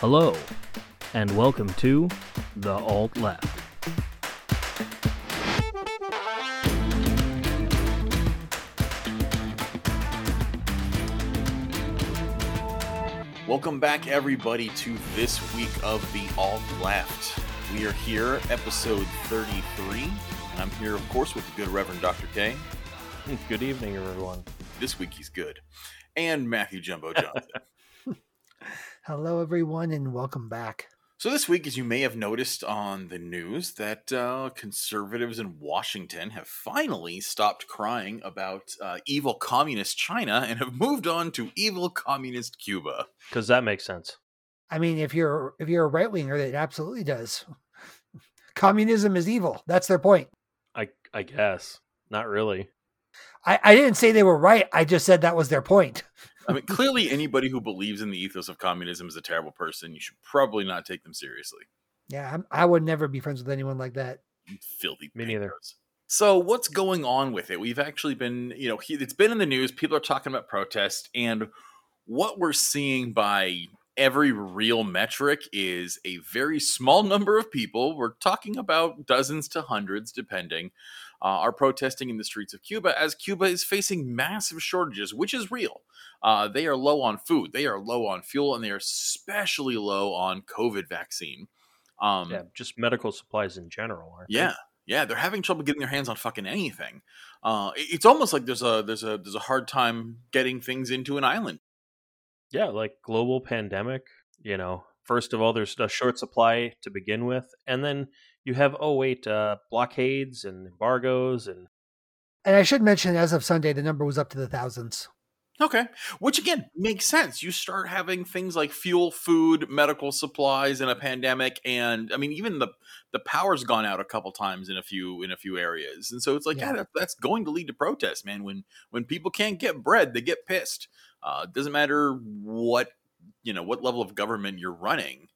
Hello, and welcome to The Alt Left. Welcome back, everybody, to this week of the Alt Left. We are here, episode 33, and I'm here, of course, with the good Reverend Dr. K. Good evening, everyone. This week he's good. And Matthew Jumbo Johnson. Hello, everyone, and welcome back. so, this week, as you may have noticed on the news, that uh, conservatives in Washington have finally stopped crying about uh, evil communist China and have moved on to evil communist Cuba. Because that makes sense. I mean, if you're if you're a right winger, it absolutely does. Communism is evil. That's their point. I I guess not really. I, I didn't say they were right. I just said that was their point. I mean, clearly, anybody who believes in the ethos of communism is a terrible person. You should probably not take them seriously. Yeah, I'm, I would never be friends with anyone like that. filthy. Me neither. pandas. So what's going on with it? We've actually been, you know, he- it's been in the news. People are talking about protests, and what we're seeing by every real metric is a very small number of people. We're talking about dozens to hundreds, depending. Uh, are protesting in the streets of Cuba as Cuba is facing massive shortages, which is real. Uh, they are low on food, they are low on fuel, and they are especially low on COVID vaccine. Um, Yeah, just medical supplies in general. Aren't they? yeah, yeah, they're having trouble getting their hands on fucking anything. Uh, it's almost like there's a there's a there's a hard time getting things into an island. yeah, like global pandemic. You know, first of all, there's a short supply to begin with, and then you have oh wait, uh, blockades and embargoes and And I should mention, as of Sunday, the number was up to the thousands. Okay, which again makes sense. You start having things like fuel, food, medical supplies in a pandemic, and I mean even the the power's gone out a couple times in a few in a few areas, and so it's like yeah, Yeah. that, that's going to lead to protests, man. When when people can't get bread, they get pissed. Uh, it doesn't matter what you know what level of government you're running.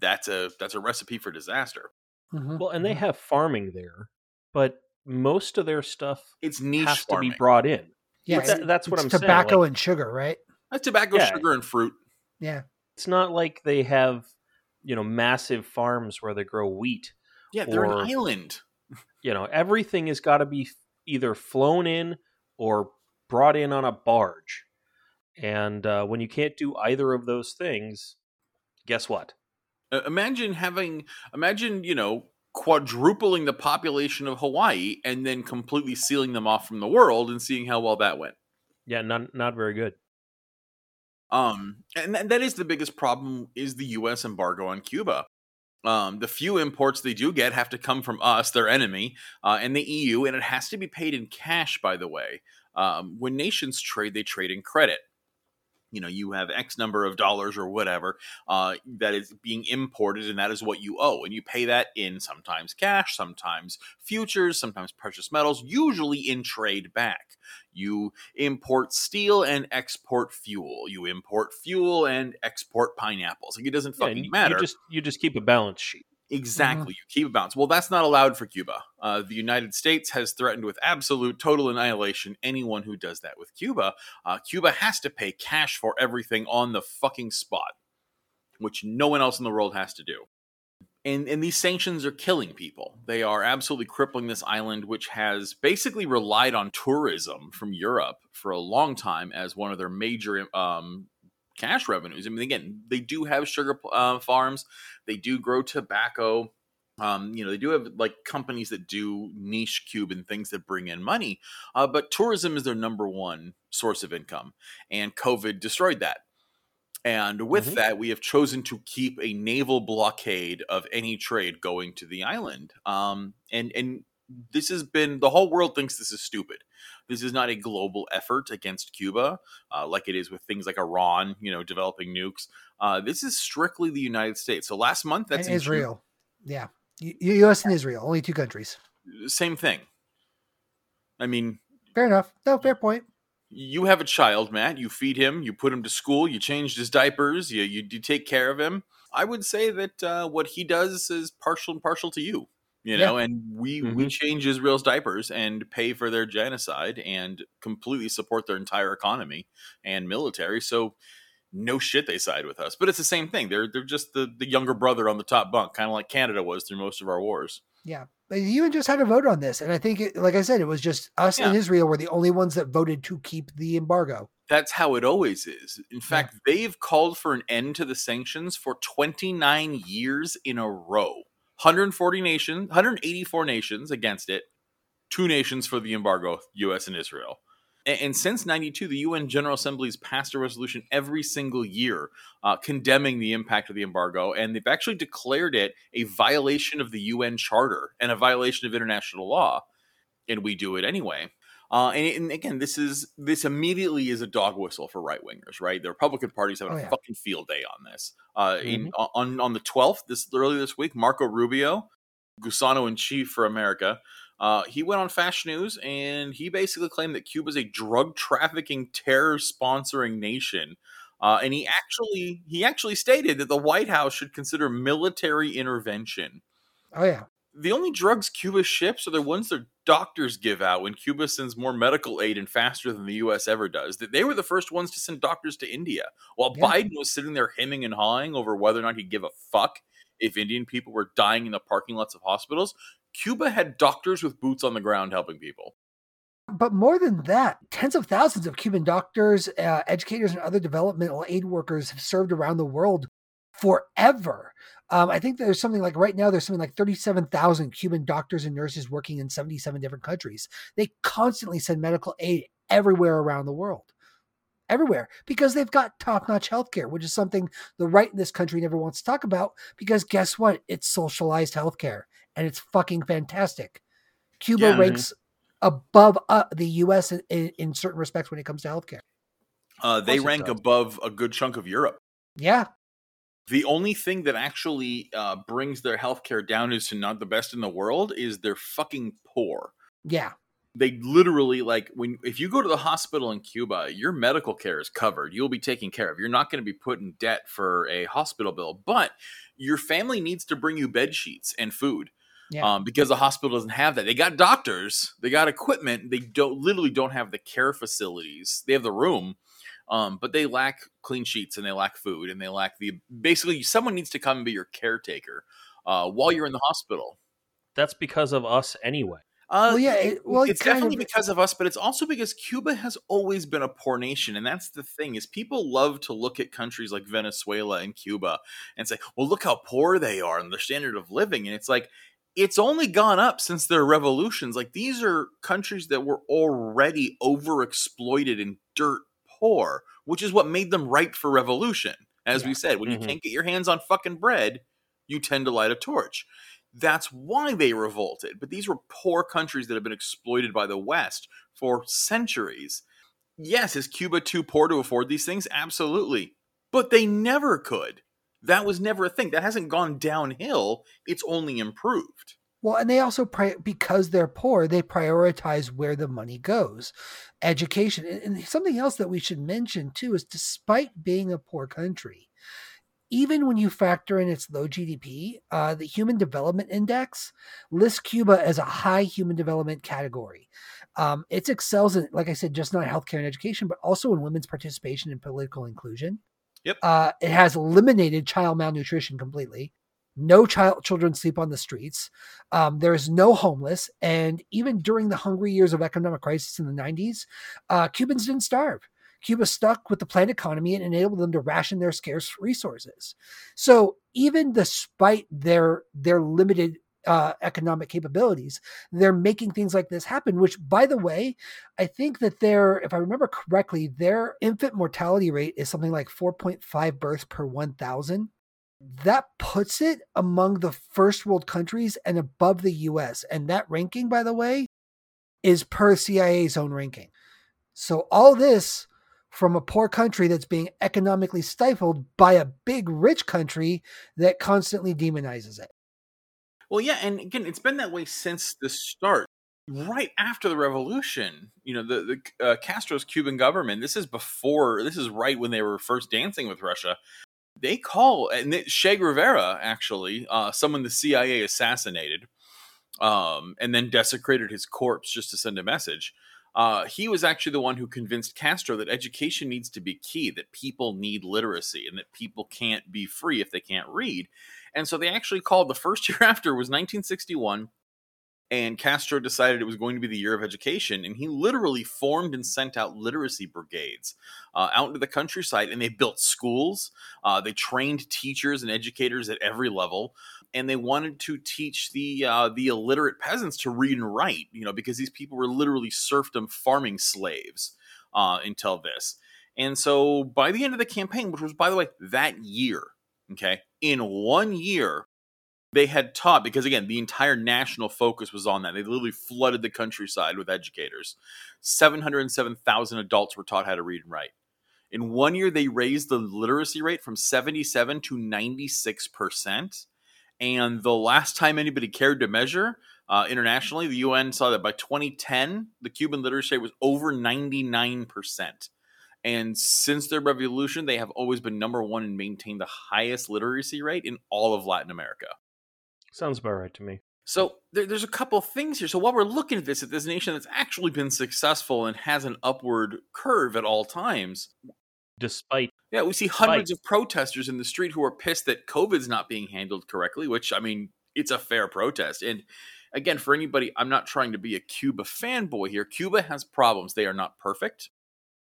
That's a that's a recipe for disaster. Mhm. well, and they have farming there, but most of their stuff It's niche has to be brought in. yeah, But that- that's what it's I'm saying, Tobacco like- and sugar, right? That's tobacco, Yeah. sugar, and fruit. Yeah. It's not like they have you know massive farms where they grow wheat Yeah, they're Or- an island. you know everything has got to be either flown in or brought in on a barge and uh, when you can't do either of those things guess what imagine having imagine you know quadrupling the population of hawaii and then completely sealing them off from the world and seeing how well that went yeah not not very good um and that, that is the biggest problem is the us embargo on cuba um, the few imports they do get have to come from us, their enemy, uh, and the EU, and it has to be paid in cash. By the way, um, when nations trade, they trade in credit. You know, you have X number of dollars or whatever uh, that is being imported, and that is what you owe, and you pay that in sometimes cash, sometimes futures, sometimes precious metals, usually in trade back. You import steel and export fuel. You import fuel and export pineapples. Like it doesn't fucking and you, matter. you just you just keep a balance sheet Exactly. You keep it balanced. Well, that's not allowed for Cuba. Uh, the United States has threatened with absolute total annihilation anyone who does that with Cuba. Uh, Cuba has to pay cash for everything on the fucking spot, which no one else in the world has to do. And, and these sanctions are killing people. They are absolutely crippling this island, which has basically relied on tourism from Europe for a long time as one of their major um, cash revenues. I mean, again, they do have sugar uh, farms, they do grow tobacco. Um, you know, they do have like companies that do niche Cuban things that bring in money, uh, but tourism is their number one source of income, and COVID destroyed that. And with Mhm. that, we have chosen to keep a naval blockade of any trade going to the island. Um, and and this has been the whole world thinks this is stupid. This is not a global effort against Cuba, uh, like it is with things like Iran, you know, developing nukes. Uh, this is strictly the United States. So last month, that's and in June- Israel. Yeah. U- U.S. and Israel, only two countries. same thing. I mean, Fair enough. No, fair point. you have a child, Matt. You feed him, you put him to school, you changed his diapers, you you, you take care of him. I would say that uh, what he does is partial and partial to you. You know, and we we Mhm. change Israel's diapers and pay for their genocide and completely support their entire economy and military. So no shit, they side with us. But it's the same thing. They're they're just the the younger brother on the top bunk, kind of like Canada was through most of our wars. Yeah. UN just had a vote on this. And I think, it, like I said, it was just us Yeah. and Israel were the only ones that voted to keep the embargo. That's how it always is. In fact, they've called for an end to the sanctions for 29 years in a row. 140 nations, 184 nations against it, two nations for the embargo, US and Israel. A- And, since 92, the UN General Assembly's passed a resolution every single year uh, condemning the impact of the embargo, and they've actually declared it a violation of the UN Charter and a violation of international law. And we do it anyway. Uh, and, and again, this is this immediately is a dog whistle for right wingers, right? The Republican Party's having Oh, a fucking field day on this. Uh, in, on on the twelfth, this early this week, Marco Rubio, Gusano in chief for America, uh, he went on Fast News and he basically claimed that Cuba is a drug trafficking, terror sponsoring nation. Uh, and he actually he actually stated that the White House should consider military intervention Oh, yeah. The only drugs Cuba ships are the ones their doctors give out when Cuba sends more medical aid and faster than the US ever does. That They were the first ones to send doctors to India. While Yeah. Biden was sitting there hemming and hawing over whether or not he'd give a fuck if Indian people were dying in the parking lots of hospitals, Cuba had doctors with boots on the ground helping people. But more than that, tens of thousands of Cuban doctors, uh, educators, and other developmental aid workers have served around the world forever. Um, I think there's something like right now, there's something like 37,000 Cuban doctors and nurses working in 77 different countries. They constantly send medical aid everywhere around the world. Everywhere because they've got top notch healthcare, which is something the right in this country never wants to talk about. Because guess what? It's socialized healthcare and it's fucking fantastic. Cuba Yeah. ranks above uh, the U.S. In, in, in certain respects when it comes to healthcare. Uh, they rank above a good chunk of Europe. Yeah, The only thing that actually uh, brings their healthcare down is to not the best in the world is they're fucking poor. yeah, they literally like when if you go to the hospital in Cuba, your medical care is covered. You'll be taken care of. You're not going to be put in debt for a hospital bill, but your family needs to bring you bed sheets and food. Yeah. Um, because the hospital doesn't have that. They got doctors, they got equipment, they don't literally don't have the care facilities. They have the room, um, but they lack clean sheets and they lack food and they lack the basically someone needs to come and be your caretaker uh, while you're in the hospital. That's because of us anyway. Uh, Well, yeah, it- well, it it's definitely of- because of us, but it's also because Cuba has always been a poor nation, and that's the thing is people love to look at countries like Venezuela and Cuba and say, "Well, look how poor they are and their standard of living," and it's like it's only gone up since their revolutions. Like these are countries that were already overexploited and dirt poor, which is what made them ripe for revolution. As we said, when Mhm. you can't get your hands on fucking bread, you tend to light a torch. That's why they revolted. But these were poor countries that have been exploited by the West for centuries. Yes, is Cuba too poor to afford these things? Absolutely. But they never could. That was never a thing. That hasn't gone downhill. It's only improved. Well, and they also pri- because they're poor, they prioritize where the money goes, education, and, and something else that we should mention too is, despite being a poor country, even when you factor in its low GDP, uh, the Human Development Index lists Cuba as a high human development category. Um, it excels in, like I said, just not healthcare and education, but also in women's participation in political inclusion. Yep. Uh, it has eliminated child malnutrition completely. No child children sleep on the streets. Um, there is no homeless, and even during the hungry years of economic crisis in the 90s, uh, Cubans didn't starve. Cuba stuck with the planned economy and enabled them to ration their scarce resources. So even despite their their limited uh, economic capabilities, they're making things like this happen. Which, by the way, I think that their, if I remember correctly, their infant mortality rate is something like 4.5 births per 1,000 that puts it among the first world countries and above the US. And that ranking, by the way, is per CIA's own ranking. So all this from a poor country that's being economically stifled by a big rich country that constantly demonizes it. Well, yeah, and again, it's been that way since the start. Right after the revolution, you know, the, the uh, Castro's Cuban government. This is before. This is right when they were first dancing with Russia. They call and it, Che Guevara actually, uh, someone the CIA assassinated, um, and then desecrated his corpse just to send a message. Uh, he was actually the one who convinced Castro that education needs to be key, that people need literacy, and that people can't be free if they can't read. And so they actually called the first year after was 1961 and Castro decided it was going to be the year of education, and he literally formed and sent out literacy brigades uh, out into the countryside, and they built schools. Uh, they trained teachers and educators at every level, and they wanted to teach the uh, the illiterate peasants to read and write. You know, because these people were literally serfdom farming slaves uh, until this. And so, by the end of the campaign, which was, by the way, that year, okay, in one year, they had taught because again the entire national focus was on that. They literally flooded the countryside with educators. 707000 adults were taught how to read and write. In one year they raised the literacy rate from 77 to 96% and the last time anybody cared to measure uh, internationally the un saw that by 2010 the cuban literacy rate was over 99% and since their revolution they have always been number one and maintained the highest literacy rate in all of latin america Sounds about right to me. So there, there's a couple of things here. So while we're looking at this, at this nation that's actually been successful and has an upward curve at all times, despite yeah, we see hundreds despite. of protesters in the street who are pissed that COVID's not being handled correctly. Which I mean, it's a fair protest. And again, for anybody, I'm not trying to be a Cuba fanboy here. Cuba has problems; they are not perfect.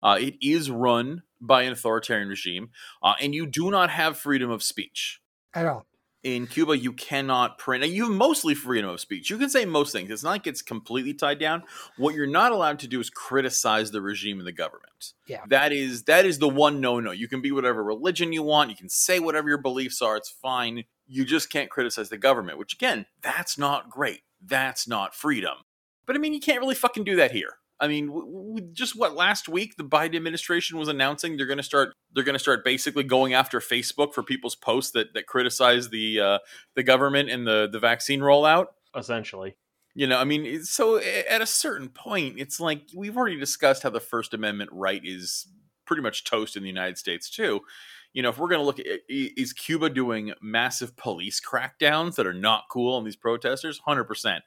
Uh, it is run by an authoritarian regime, uh, and you do not have freedom of speech at all in Cuba, you cannot print. You have mostly freedom of speech. You can say most things. It's not like it's completely tied down. What you're not allowed to do is criticize the regime and the government. Yeah, that is that is the one no no. You can be whatever religion you want. You can say whatever your beliefs are. It's fine. You just can't criticize the government. Which again, that's not great. That's not freedom. But I mean, you can't really fucking do that here. I mean, w- w- just what last week the Biden administration was announcing they're going to start they're going to start basically going after Facebook for people's posts that that criticize the uh, the government and the the vaccine rollout. Essentially, you know, I mean, so at a certain point, it's like we've already discussed how the First Amendment right is pretty much toast in the United States too. You know, if we're going to look at is Cuba doing massive police crackdowns that are not cool on these protesters? Hundred uh, percent.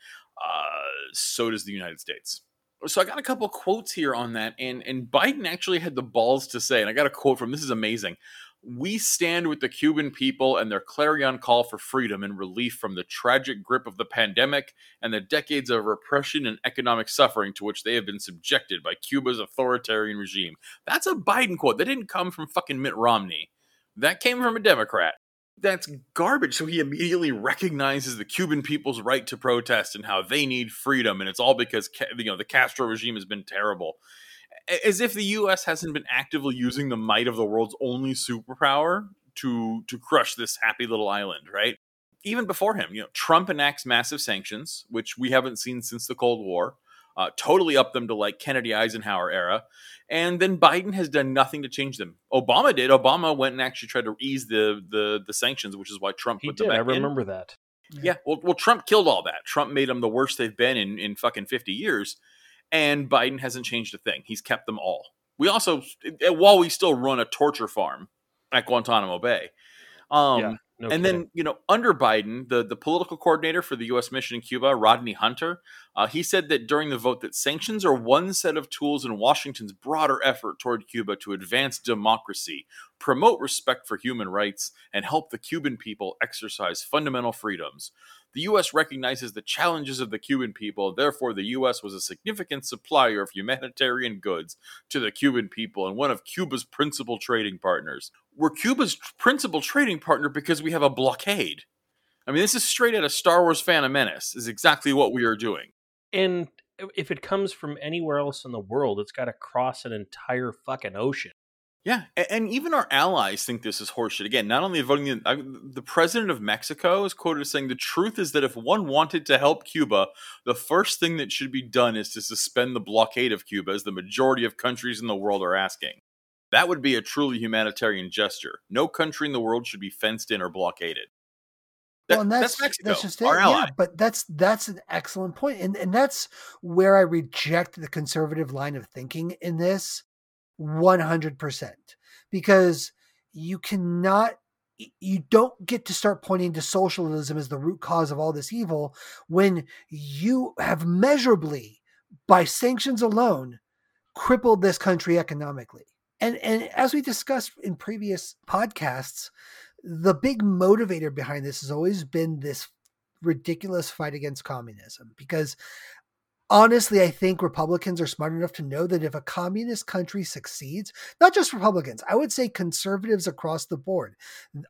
So does the United States so I got a couple quotes here on that, and and Biden actually had the balls to say, and I got a quote from this is amazing. We stand with the Cuban people and their clarion call for freedom and relief from the tragic grip of the pandemic and the decades of repression and economic suffering to which they have been subjected by Cuba's authoritarian regime. That's a Biden quote. That didn't come from fucking Mitt Romney. That came from a Democrat that's garbage. So he immediately recognizes the Cuban people's right to protest and how they need freedom, and it's all because you know the Castro regime has been terrible. As if the U.S. hasn't been actively using the might of the world's only superpower to to crush this happy little island, right? Even before him, you know, Trump enacts massive sanctions, which we haven't seen since the Cold War uh, totally up them to like Kennedy Eisenhower era. And then Biden has done nothing to change them. Obama did. Obama went and actually tried to ease the the, the sanctions, which is why Trump he put did. them I remember in. that. Yeah. yeah. Well, well, Trump killed all that. Trump made them the worst they've been in in fucking fifty years, and Biden hasn't changed a thing. He's kept them all. We also, while we still run a torture farm at Guantanamo Bay. Um, yeah. No and kidding. then, you know, under Biden, the, the political coordinator for the U.S. mission in Cuba, Rodney Hunter, uh, he said that during the vote that sanctions are one set of tools in Washington's broader effort toward Cuba to advance democracy, promote respect for human rights, and help the Cuban people exercise fundamental freedoms. The U.S. recognizes the challenges of the Cuban people, therefore, the U.S. was a significant supplier of humanitarian goods to the Cuban people and one of Cuba's principal trading partners. We're Cuba's principal trading partner because we have a blockade. I mean, this is straight out of Star Wars Phantom Menace, is exactly what we are doing. And if it comes from anywhere else in the world, it's got to cross an entire fucking ocean. Yeah, and even our allies think this is horseshit. Again, not only voting, the president of Mexico is quoted as saying, "The truth is that if one wanted to help Cuba, the first thing that should be done is to suspend the blockade of Cuba, as the majority of countries in the world are asking. That would be a truly humanitarian gesture. No country in the world should be fenced in or blockaded." That, well, and that's, that's Mexico, that's just it. Yeah, but that's that's an excellent point, and and that's where I reject the conservative line of thinking in this 100% because you cannot you don't get to start pointing to socialism as the root cause of all this evil when you have measurably by sanctions alone, crippled this country economically. And, and as we discussed in previous podcasts, the big motivator behind this has always been this ridiculous fight against communism because honestly, I think Republicans are smart enough to know that if a communist country succeeds, not just Republicans, I would say conservatives across the board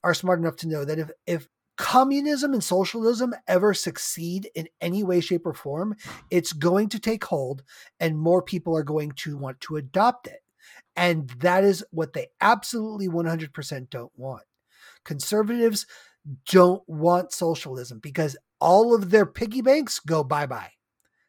are smart enough to know that if, if communism and socialism ever succeed in any way, shape, or form, it's going to take hold and more people are going to want to adopt it. And that is what they absolutely 100% don't want. Conservatives don't want socialism because all of their piggy banks go bye bye.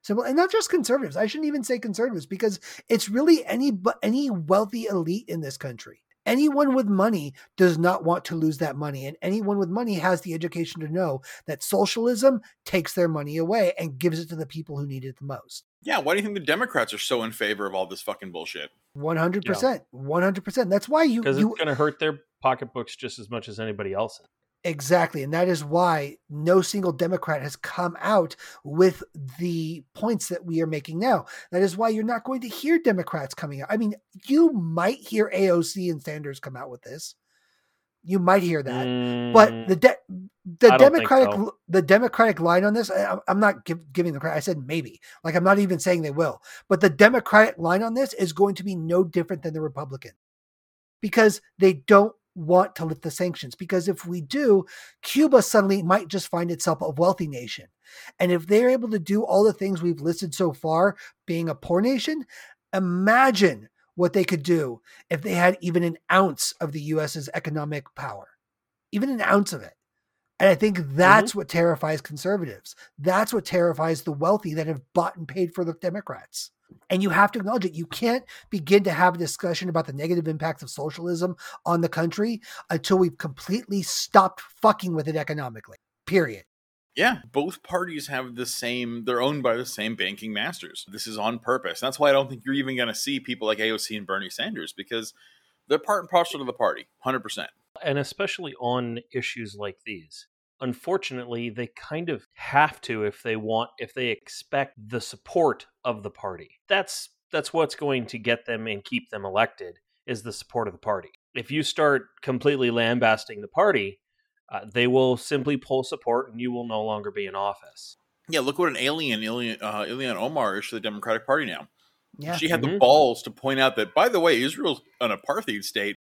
Simple, and not just conservatives. I shouldn't even say conservatives because it's really any any wealthy elite in this country. Anyone with money does not want to lose that money, and anyone with money has the education to know that socialism takes their money away and gives it to the people who need it the most. Yeah, why do you think the Democrats are so in favor of all this fucking bullshit? One hundred percent, one hundred percent. That's why you because it's going to hurt their pocketbooks just as much as anybody else. Exactly. And that is why no single Democrat has come out with the points that we are making now. That is why you're not going to hear Democrats coming out. I mean, you might hear AOC and Sanders come out with this. You might hear that. Mm, but the de- the Democratic so. the Democratic line on this, I, am not give, giving the credit. I said maybe. Like I'm not even saying they will. But the Democratic line on this is going to be no different than the Republican. Because they don't want to lift the sanctions because if we do, Cuba suddenly might just find itself a wealthy nation. And if they're able to do all the things we've listed so far, being a poor nation, imagine what they could do if they had even an ounce of the US's economic power, even an ounce of it. And I think that's mm-hmm. what terrifies conservatives. That's what terrifies the wealthy that have bought and paid for the Democrats. And you have to acknowledge it. You can't begin to have a discussion about the negative impacts of socialism on the country until we've completely stopped fucking with it economically. Period. Yeah, both parties have the same, they're owned by the same banking masters. This is on purpose. That's why I don't think you're even going to see people like AOC and Bernie Sanders because they're part and parcel of the party, 100%. And especially on issues like these unfortunately they kind of have to if they want if they expect the support of the party that's that's what's going to get them and keep them elected is the support of the party if you start completely lambasting the party uh, they will simply pull support and you will no longer be in office yeah look what an alien Ilhan, uh, Ilhan Omar is to the democratic party now yeah. she had mm-hmm. the balls to point out that by the way israel's an apartheid state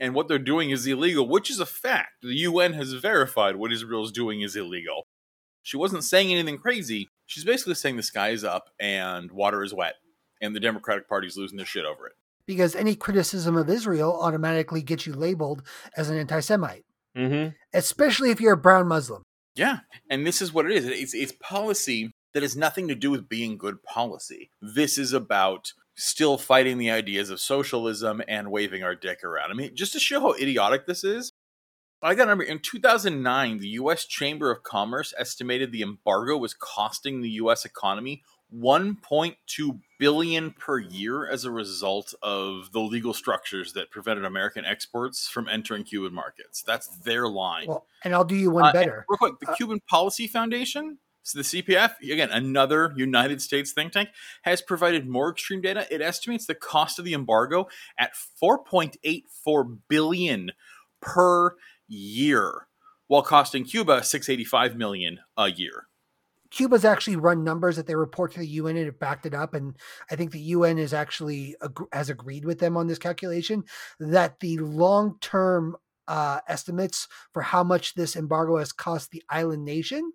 and what they're doing is illegal, which is a fact. The UN has verified what Israel's doing is illegal. She wasn't saying anything crazy. She's basically saying the sky is up and water is wet, and the Democratic Party's losing their shit over it. Because any criticism of Israel automatically gets you labeled as an anti Semite, mm-hmm. especially if you're a brown Muslim. Yeah, and this is what it is. It's, it's policy that has nothing to do with being good policy. This is about still fighting the ideas of socialism and waving our dick around. I mean, just to show how idiotic this is, I got to remember in 2009, the U.S. Chamber of Commerce estimated the embargo was costing the U.S. economy 1.2 billion per year as a result of the legal structures that prevented American exports from entering Cuban markets. That's their line. Well, and I'll do you one uh, better. Real quick, the uh, Cuban Policy Foundation so the CPF, again, another United States think tank, has provided more extreme data. It estimates the cost of the embargo at 4.84 billion per year, while costing Cuba 685 million a year. Cuba's actually run numbers that they report to the UN and have backed it up, and I think the UN is actually has agreed with them on this calculation that the long term uh, estimates for how much this embargo has cost the island nation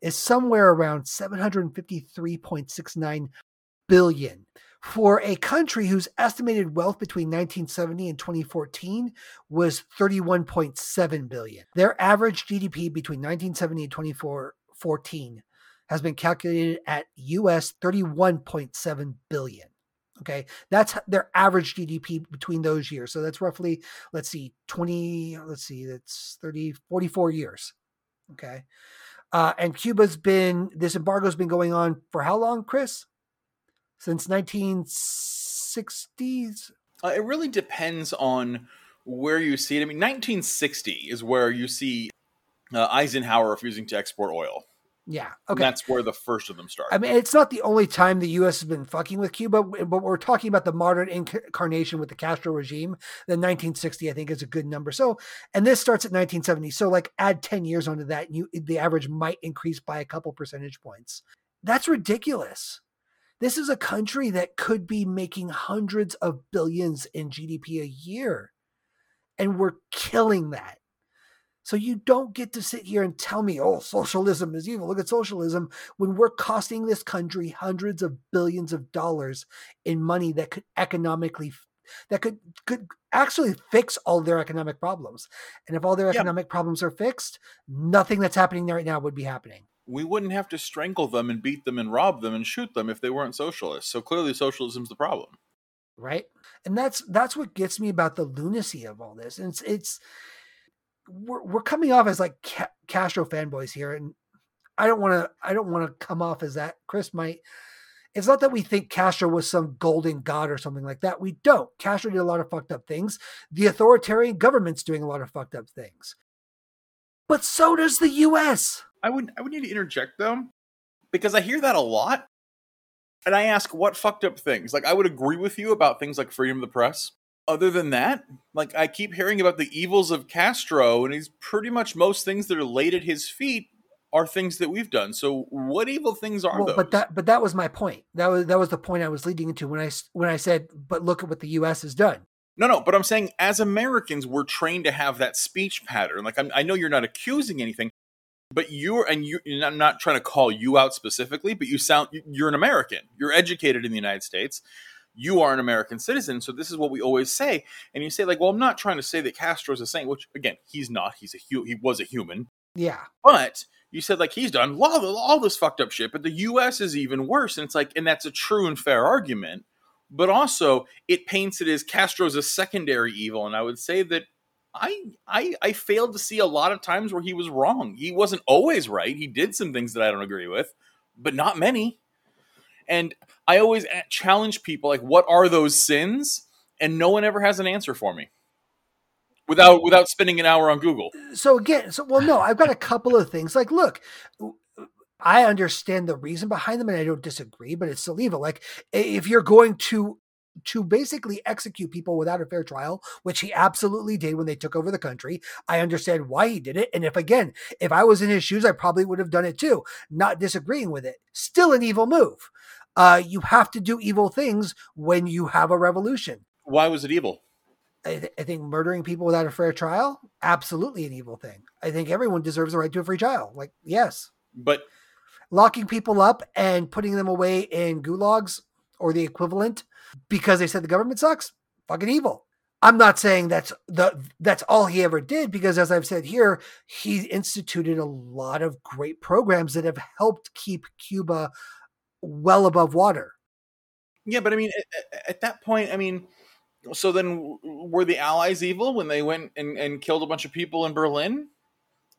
is somewhere around 753.69 billion for a country whose estimated wealth between 1970 and 2014 was 31.7 billion. Their average GDP between 1970 and 2014 has been calculated at US 31.7 billion. Okay, that's their average GDP between those years. So that's roughly, let's see, 20, let's see, that's 30, 44 years. Okay. Uh, and Cuba's been this embargo's been going on for how long, Chris? Since 1960s. Uh, it really depends on where you see it. I mean, 1960 is where you see uh, Eisenhower refusing to export oil. Yeah. And Okay. that's where the first of them started. I mean, it's not the only time the U.S. has been fucking with Cuba, but we're talking about the modern incarnation with the Castro regime. The 1960, I think, is a good number. So, and this starts at 1970. So, like, add 10 years onto that, and you the average might increase by a couple percentage points. That's ridiculous. This is a country that could be making hundreds of billions in GDP a year, and we're killing that. So you don't get to sit here and tell me, oh, socialism is evil. Look at socialism when we're costing this country hundreds of billions of dollars in money that could economically that could could actually fix all their economic problems. And if all their economic problems are fixed, nothing that's happening right now would be happening. We wouldn't have to strangle them and beat them and rob them and shoot them if they weren't socialists. So clearly, socialism's the problem. right? And that's that's what gets me about the lunacy of all this. And it's it's we're, we're coming off as like Ca- castro fanboys here and i don't want to i don't want to come off as that. Chris might it's not that we think castro was some golden god or something like that. We don't. Castro did a lot of fucked up things. The authoritarian government's doing a lot of fucked up things. But so does the us I would I would need to interject though, because I hear that a lot, and I ask what fucked up things. Like I would agree with you about things like freedom of the press. Other than that, like I keep hearing about the evils of Castro, and he's pretty much most things that are laid at his feet are things that we've done. So what evil things are well, those? but that but that was my point that was that was the point i was leading into when I when i said but look at what the us has done No, no, but I'm saying as Americans, we're trained to have that speech pattern. Like I'm, I know you're not accusing anything, but you're and you. and I'm not trying to call you out specifically, but you sound you- you're an American. You're educated in the United States. You are an American citizen, so this is what we always say. And you say like, "Well, I'm not trying to say that Castro's a saint," which again, he's not. He's a hu- he was a human, yeah but you said like he's done all, all this fucked up shit, but the U.S. is even worse, and it's like, and that's a true and fair argument. But also, it paints it as Castro's a secondary evil, and I would say that I I I failed to see a lot of times where he was wrong. He wasn't always right. He did some things that I don't agree with, but not many. And I always challenge people like, what are those sins? And no one ever has an answer for me. Without without spending an hour on Google. so again so well no i've got a couple of things like look i understand the reason behind them and i don't disagree but it's still evil like if you're going to to basically execute people without a fair trial which he absolutely did when they took over the country i understand why he did it and if again if i was in his shoes i probably would have done it too not disagreeing with it still an evil move uh, you have to do evil things when you have a revolution Why was it evil? I, th- I think murdering people without a fair trial, absolutely an evil thing. I think everyone deserves the right to a free trial. Like, yes, But locking people up and putting them away in gulags or the equivalent because they said the government sucks, fucking evil. I'm not saying that's the that's all he ever did because as I've said here, he instituted a lot of great programs that have helped keep Cuba well above water. Yeah, but I mean, at, at that point, I mean, so then were the Allies evil when they went and, and killed a bunch of people in Berlin?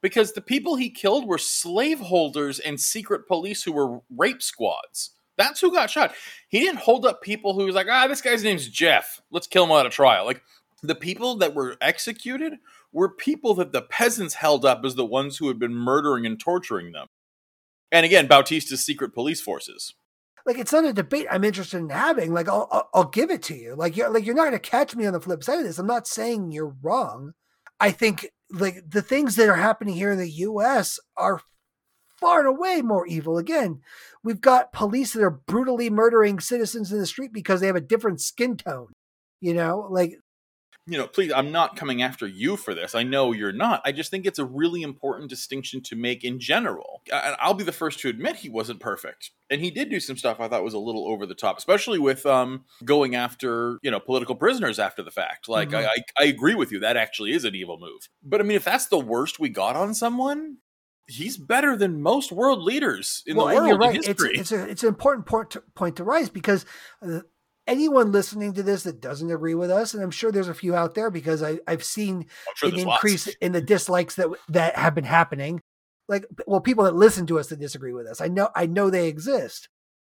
Because the people he killed were slaveholders and secret police who were rape squads. That's who got shot. He didn't hold up people who was like, ah, this guy's name's Jeff. Let's kill him without a trial. Like the people that were executed were people that the peasants held up as the ones who had been murdering and torturing them. And again, Batista's secret police forces. like it's not a debate I'm interested in having. Like I'll I'll, I'll give it to you. Like you're like you're not going to catch me on the flip side of this. I'm not saying you're wrong. I think like the things that are happening here in the U.S. are far and away more evil. Again, we've got police that are brutally murdering citizens in the street because they have a different skin tone. You know, like you know, please, I'm not coming after you for this. I know you're not. I just think it's a really important distinction to make in general. And I'll be the first to admit he wasn't perfect. And he did do some stuff I thought was a little over the top, especially with um, going after, you know, political prisoners after the fact. Like, Mhm. I, I, I agree with you. That actually is an evil move. But I mean, if that's the worst we got on someone, he's better than most world leaders in well, the world you're right. It's history. it's a, it's an important point to, point to rise because uh, anyone listening to this that doesn't agree with us, and I'm sure there's a few out there because I, I've seen sure an there's lots. increase in the dislikes that that have been happening. Like, well, people that listen to us that disagree with us, I know, I know they exist.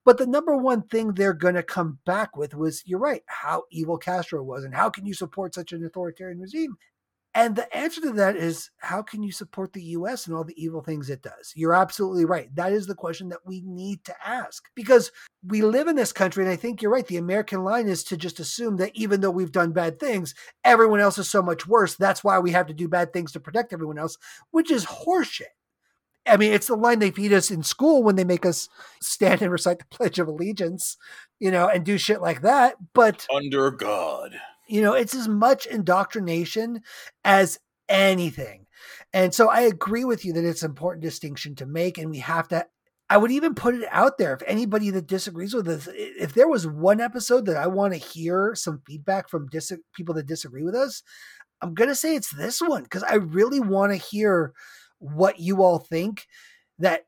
But the number one thing they're going to come back with was, you're right, how evil Castro was, and how can you support such an authoritarian regime? And the answer to that is how can you support the US and all the evil things it does? You're absolutely right. That is the question that we need to ask because we live in this country. And I think you're right. The American line is to just assume that even though we've done bad things, everyone else is so much worse. That's why we have to do bad things to protect everyone else, which is horseshit. I mean, it's the line they feed us in school when they make us stand and recite the Pledge of Allegiance, you know, and do shit like that. But under God, you know, it's as much indoctrination as anything. And so I agree with you that it's an important distinction to make, and we have to. I would even put it out there if anybody that disagrees with us, if there was one episode that I want to hear some feedback from dis- people that disagree with us, I'm going to say it's this one because I really want to hear what you all think that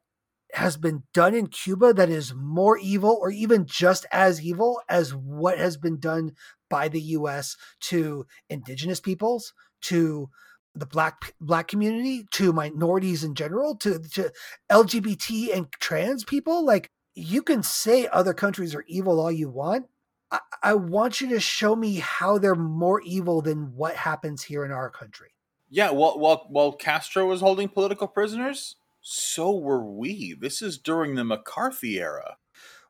has been done in Cuba that is more evil or even just as evil as what has been done by the US to indigenous peoples, to the black black community, to minorities in general, to, to LGBT and trans people. Like you can say other countries are evil all you want. I, I want you to show me how they're more evil than what happens here in our country. Yeah, while while while Castro was holding political prisoners, so were we. This is during the McCarthy era.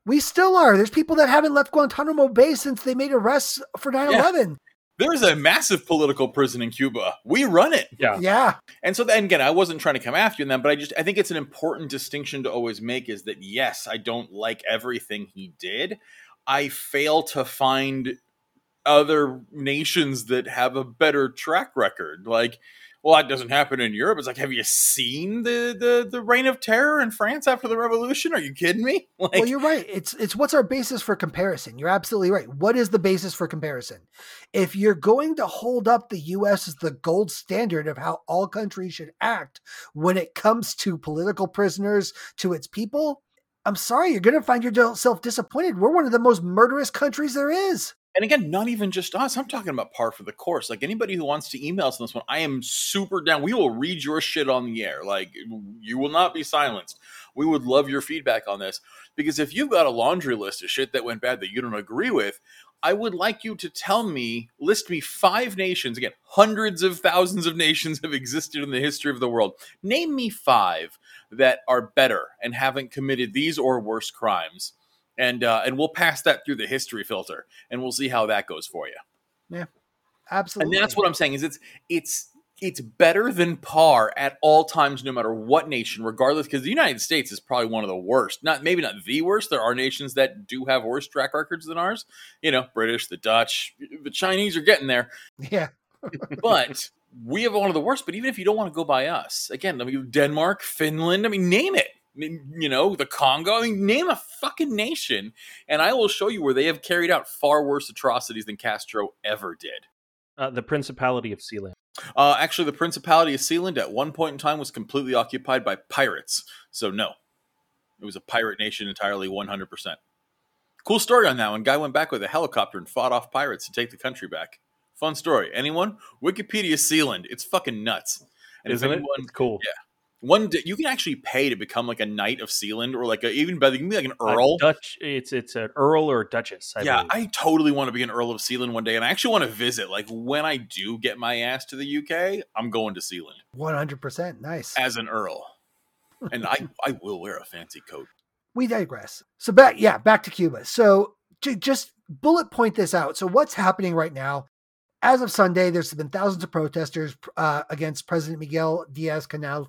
We still are. There's people that haven't left Guantanamo Bay since they made arrests for 9 yeah. 11. There's a massive political prison in Cuba. We run it. Yeah. Yeah. And so then again, I wasn't trying to come after you in that, but I just I think it's an important distinction to always make is that yes, I don't like everything he did. I fail to find other nations that have a better track record. Like, well, that doesn't happen in Europe. It's like, have you seen the the the reign of terror in France after the revolution? Are you kidding me? Like, well, you're right. It's it's what's our basis for comparison? You're absolutely right. What is the basis for comparison? If you're going to hold up the U.S. as the gold standard of how all countries should act when it comes to political prisoners to its people, I'm sorry, you're going to find yourself disappointed. We're one of the most murderous countries there is and again, not even just us. I'm talking about par for the course. Like anybody who wants to email us on this one, I am super down. We will read your shit on the air. Like you will not be silenced. We would love your feedback on this because if you've got a laundry list of shit that went bad that you don't agree with, I would like you to tell me, list me five nations. Again, hundreds of thousands of nations have existed in the history of the world. Name me five that are better and haven't committed these or worse crimes and uh, and we'll pass that through the history filter, and we'll see how that goes for you. Yeah, absolutely. And that's what I'm saying is it's it's it's better than par at all times, no matter what nation, regardless. Because the United States is probably one of the worst. Not maybe not the worst. There are nations that do have worse track records than ours. You know, British, the Dutch, the Chinese are getting there. Yeah, but we have one of the worst. But even if you don't want to go by us, again, I mean, Denmark, Finland. I mean, name it you know, the Congo. I mean, name a fucking nation, and I will show you where they have carried out far worse atrocities than Castro ever did. Uh, the Principality of Sealand. Uh, actually, the Principality of Sealand at one point in time was completely occupied by pirates. So, no, it was a pirate nation entirely, 100%. Cool story on that one. Guy went back with a helicopter and fought off pirates to take the country back. Fun story. Anyone? Wikipedia Sealand. It's fucking nuts. And Isn't anyone, it? It's cool. Yeah one day you can actually pay to become like a knight of Sealand or like a, even better, you can be like an earl. Dutch, it's it's an earl or a duchess. I yeah, believe. I totally want to be an earl of Sealand one day, and I actually want to visit. Like when I do get my ass to the UK, I'm going to Sealand. One hundred percent, nice as an earl, and I I will wear a fancy coat. We digress. So back, yeah, back to Cuba. So to just bullet point this out. So what's happening right now? As of Sunday, there's been thousands of protesters uh, against President Miguel Diaz Canel,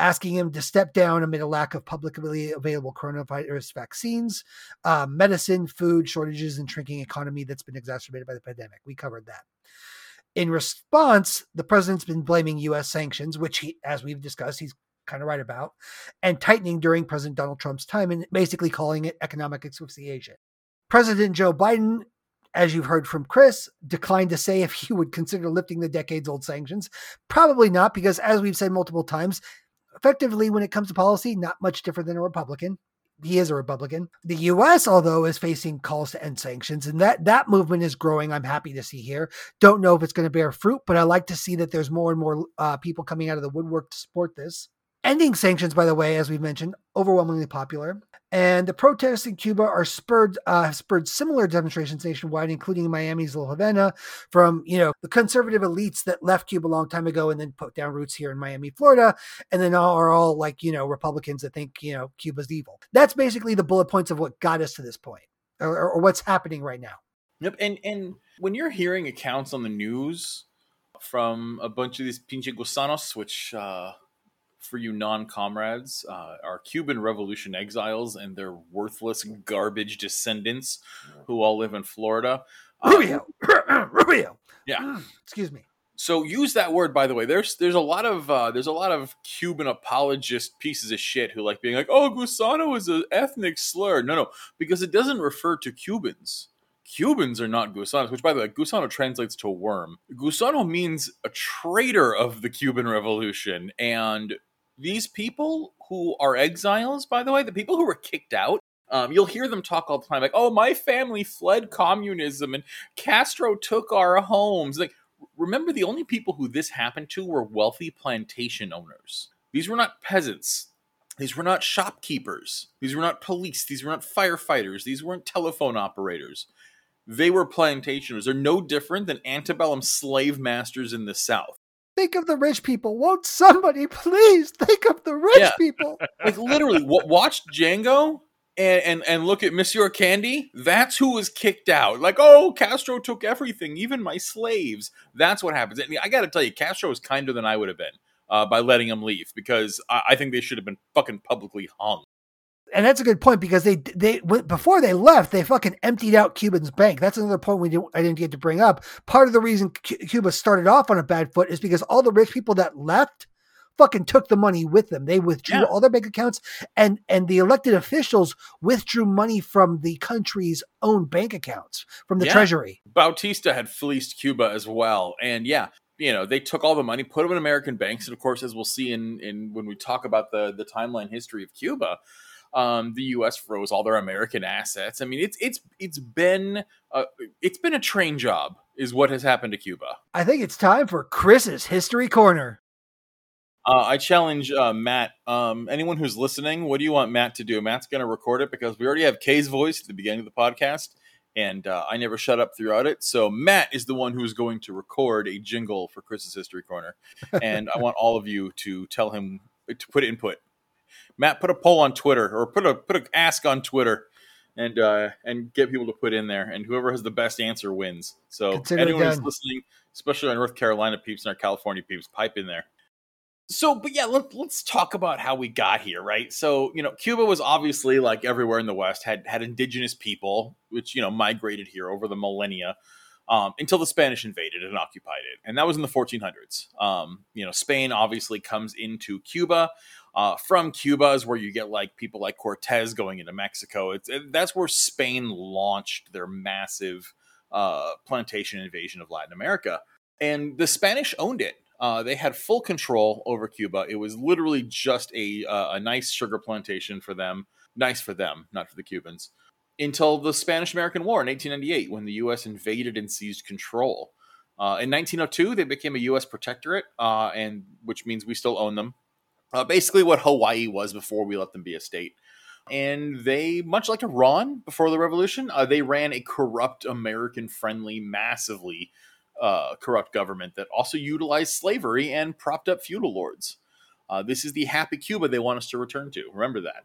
asking him to step down amid a lack of publicly available coronavirus vaccines, uh, medicine, food shortages, and shrinking economy that's been exacerbated by the pandemic. We covered that. In response, the president's been blaming U.S. sanctions, which he, as we've discussed, he's kind of right about, and tightening during President Donald Trump's time, and basically calling it economic asphyxiation. President Joe Biden as you've heard from Chris, declined to say if he would consider lifting the decades old sanctions. Probably not, because as we've said multiple times, effectively, when it comes to policy, not much different than a Republican. He is a Republican. The U.S., although, is facing calls to end sanctions, and that that movement is growing. I'm happy to see here. Don't know if it's going to bear fruit, but I like to see that there's more and more uh, people coming out of the woodwork to support this. Ending sanctions, by the way, as we've mentioned, overwhelmingly popular. And the protests in Cuba are spurred uh, spurred similar demonstrations nationwide, including in Miami's Little Havana, from you know the conservative elites that left Cuba a long time ago and then put down roots here in Miami, Florida, and then all are all like you know Republicans that think you know Cuba's evil. That's basically the bullet points of what got us to this point, or, or what's happening right now. Yep, and and when you're hearing accounts on the news from a bunch of these pinche gusanos, which uh, for you non-comrades uh, are Cuban Revolution exiles and their worthless garbage descendants who all live in Florida. Uh, Rubio, Rubio. Yeah. Mm, excuse me. So use that word, by the way. There's there's a lot of uh, there's a lot of Cuban apologist pieces of shit who like being like, "Oh, Gusano is an ethnic slur." No, no, because it doesn't refer to Cubans. Cubans are not gusanos, which, by the way, gusano translates to worm. Gusano means a traitor of the Cuban Revolution, and these people who are exiles, by the way, the people who were kicked out, um, you'll hear them talk all the time, like, "Oh, my family fled communism, and Castro took our homes." Like, remember, the only people who this happened to were wealthy plantation owners. These were not peasants. These were not shopkeepers. These were not police. These were not firefighters. These weren't telephone operators. They were plantationers. They're no different than antebellum slave masters in the South think of the rich people. Won't somebody please think of the rich yeah. people? Like literally, watch Django and, and and look at Monsieur Candie. That's who was kicked out. Like, oh, Castro took everything, even my slaves. That's what happens. And I got to tell you, Castro was kinder than I would have been uh, by letting him leave because I, I think they should have been fucking publicly hung and that's a good point because they they went before they left they fucking emptied out Cuba's bank. That's another point we didn't, I didn't get to bring up. Part of the reason Cuba started off on a bad foot is because all the rich people that left fucking took the money with them. They withdrew yeah. all their bank accounts and and the elected officials withdrew money from the country's own bank accounts from the yeah. treasury. Batista had fleeced Cuba as well. And yeah, you know, they took all the money, put them in American banks, and of course, as we'll see in in when we talk about the the timeline history of Cuba, um, the U.S. froze all their American assets. I mean, it's it's it's been a, it's been a train job, is what has happened to Cuba. I think it's time for Chris's history corner. Uh, I challenge uh, Matt. Um, anyone who's listening, what do you want Matt to do? Matt's going to record it because we already have Kay's voice at the beginning of the podcast, and uh, I never shut up throughout it. So Matt is the one who's going to record a jingle for Chris's history corner, and I want all of you to tell him to put input Matt, put a poll on Twitter or put a put a ask on Twitter and uh, and get people to put in there, and whoever has the best answer wins. So Consider anyone who's listening, especially our North Carolina peeps and our California peeps, pipe in there. So, but yeah, let, let's talk about how we got here, right? So, you know, Cuba was obviously like everywhere in the West had had indigenous people, which you know migrated here over the millennia. Um, until the Spanish invaded and occupied it, and that was in the 1400s. Um, you know, Spain obviously comes into Cuba uh, from Cuba is where you get like people like Cortez going into Mexico. It's it, that's where Spain launched their massive uh, plantation invasion of Latin America, and the Spanish owned it. Uh, they had full control over Cuba. It was literally just a uh, a nice sugar plantation for them. Nice for them, not for the Cubans. Until the Spanish American War in 1898, when the U.S. invaded and seized control. Uh, in 1902, they became a U.S. protectorate, uh, and which means we still own them uh, basically what Hawaii was before we let them be a state. And they, much like Iran before the revolution, uh, they ran a corrupt, American friendly, massively uh, corrupt government that also utilized slavery and propped up feudal lords. Uh, this is the happy Cuba they want us to return to. Remember that.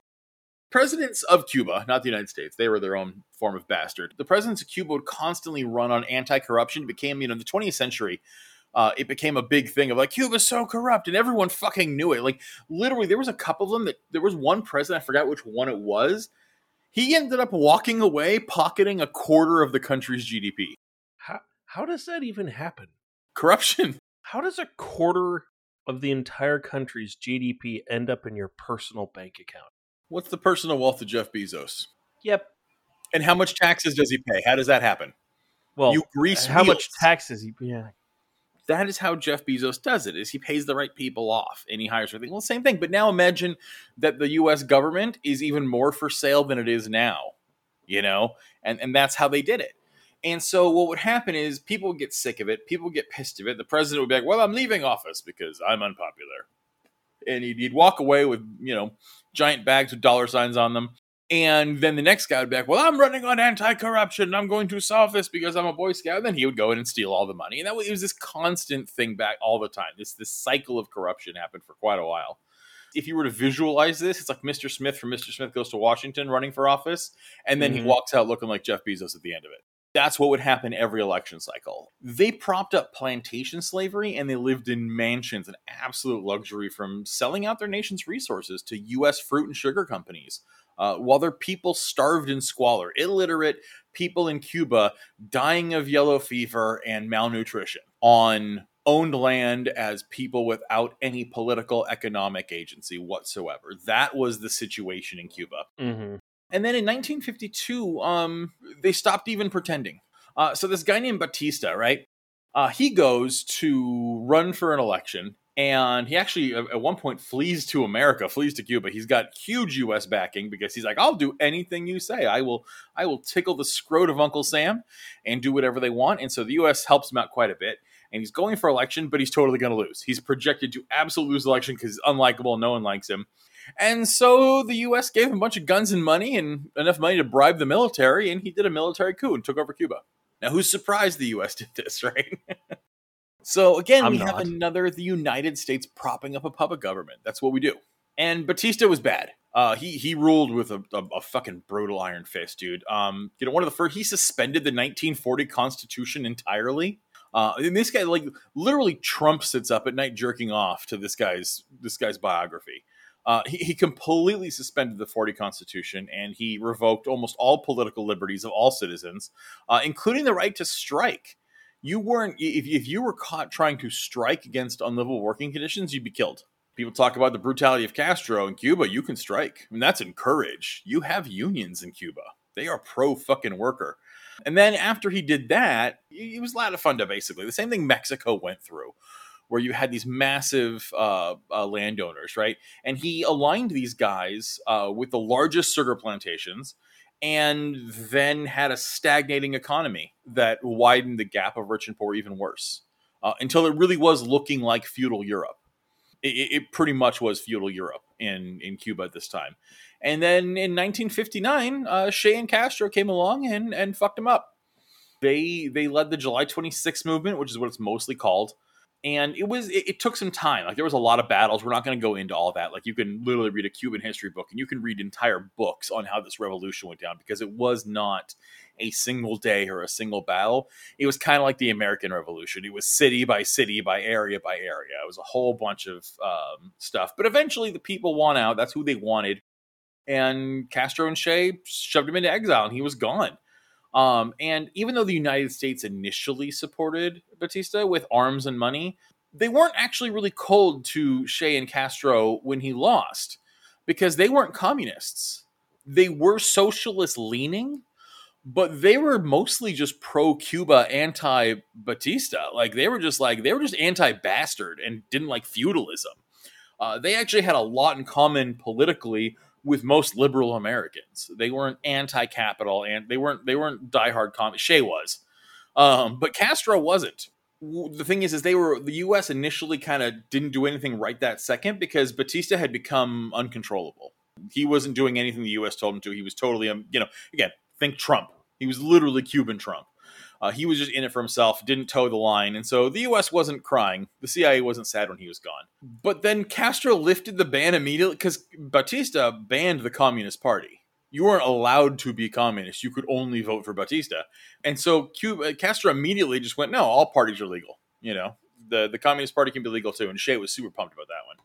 Presidents of Cuba, not the United States, they were their own form of bastard. The presidents of Cuba would constantly run on anti corruption. It became, you know, the 20th century uh, it became a big thing of like Cuba's so corrupt, and everyone fucking knew it. Like literally, there was a couple of them that there was one president I forgot which one it was. He ended up walking away, pocketing a quarter of the country's GDP. How how does that even happen? Corruption. How does a quarter of the entire country's GDP end up in your personal bank account? What's the personal wealth of Jeff Bezos? Yep. And how much taxes does he pay? How does that happen? Well, you grease. How wheels. much taxes he? Yeah, that is how Jeff Bezos does it is he pays the right people off and he hires everything. Well, same thing. But now imagine that the US government is even more for sale than it is now. You know? And and that's how they did it. And so what would happen is people get sick of it, people get pissed of it. The president would be like, Well, I'm leaving office because I'm unpopular. and he'd, he'd walk away with you know giant bags with dollar signs on them. And then the next guy would be like, "Well, I'm running on anti-corruption. I'm going to solve this because I'm a Boy Scout." And then he would go in and steal all the money, and that was, it was this constant thing back all the time. This this cycle of corruption happened for quite a while. If you were to visualize this, it's like Mr. Smith from Mr. Smith Goes to Washington running for office, and then Mhm. he walks out looking like Jeff Bezos at the end of it. That's what would happen every election cycle. They propped up plantation slavery and they lived in mansions and absolute luxury from selling out their nation's resources to U.S. fruit and sugar companies. Uh, while their people starved in squalor, illiterate people in Cuba dying of yellow fever and malnutrition on owned land as people without any political economic agency whatsoever. That was the situation in Cuba. hmm And then in 1952, um, they stopped even pretending. Uh, so this guy named Batista, right? Uh, he goes to run for an election, and he actually at one point flees to America, flees to Cuba. He's got huge U.S. backing because he's like, "I'll do anything you say. I will, I will tickle the scrot of Uncle Sam and do whatever they want." And so the U.S. helps him out quite a bit. And he's going for election, but he's totally going to lose. He's projected to absolutely lose the election because he's unlikable. No one likes him. And so the U.S. gave him a bunch of guns and money and enough money to bribe the military, and he did a military coup and took over Cuba. Now, who's surprised the U.S. did this, right? So again, I'm we have another the United States propping up a puppet government. That's what we do. And Batista was bad. Uh, he he ruled with a, a, a fucking brutal iron fist, dude. Um, you know, one of the first he suspended the 1940 Constitution entirely. Uh, and this guy, like, literally, Trump sits up at night jerking off to this guy's this guy's biography. Uh, he, he completely suspended the 40 Constitution and he revoked almost all political liberties of all citizens, uh, including the right to strike. You weren't, if, if you were caught trying to strike against unlivable working conditions, you'd be killed. People talk about the brutality of Castro in Cuba. You can strike. I mean, that's encouraged. You have unions in Cuba, they are pro fucking worker. And then after he did that, it was Latifundia basically. The same thing Mexico went through where you had these massive uh, uh, landowners, right? And he aligned these guys uh, with the largest sugar plantations and then had a stagnating economy that widened the gap of rich and poor even worse uh, until it really was looking like feudal Europe. It, it- pretty much was feudal Europe in, in Cuba at this time. And then in 1959, uh, Che and Castro came along and, and fucked him up. They they led the July 26 movement, which is what it's mostly called and it was it, it took some time. Like there was a lot of battles. We're not going to go into all that. Like you can literally read a cuban history book and you can read entire books on how this revolution went down because it was not a single day or a single battle. It was kind of like the american revolution. It was city by city by area by area. It was a whole bunch of um, stuff. But eventually the people won out. That's who they wanted. And castro and Che shoved him into exile and he was gone um, and even though the United States initially supported Batista with arms and money, they weren't actually really cold to Che and Castro when he lost because they weren't communists. They were socialist leaning, but they were mostly just pro Cuba, anti Batista. Like they were just like, they were just anti bastard and didn't like feudalism. Uh, they actually had a lot in common politically with most liberal Americans. They weren't anti-capital and they weren't they weren't diehard communists. Che was, um, but Castro wasn't. The thing is, is they were the U.S. initially kind of didn't do anything right that second because Batista had become uncontrollable. He wasn't doing anything the U.S. told him to. He was totally, um, you know, again, think Trump. He was literally Cuban Trump. Uh, he was just in it for himself, didn't toe the line, and so the U.S. wasn't crying. The CIA wasn't sad when he was gone. But then Castro lifted the ban immediately because Batista banned the Communist Party. You weren't allowed to be communist; you could only vote for Batista. And so Cuba, Castro immediately just went, "No, all parties are legal. You know, the the Communist Party can be legal too." And Che was super pumped about that one.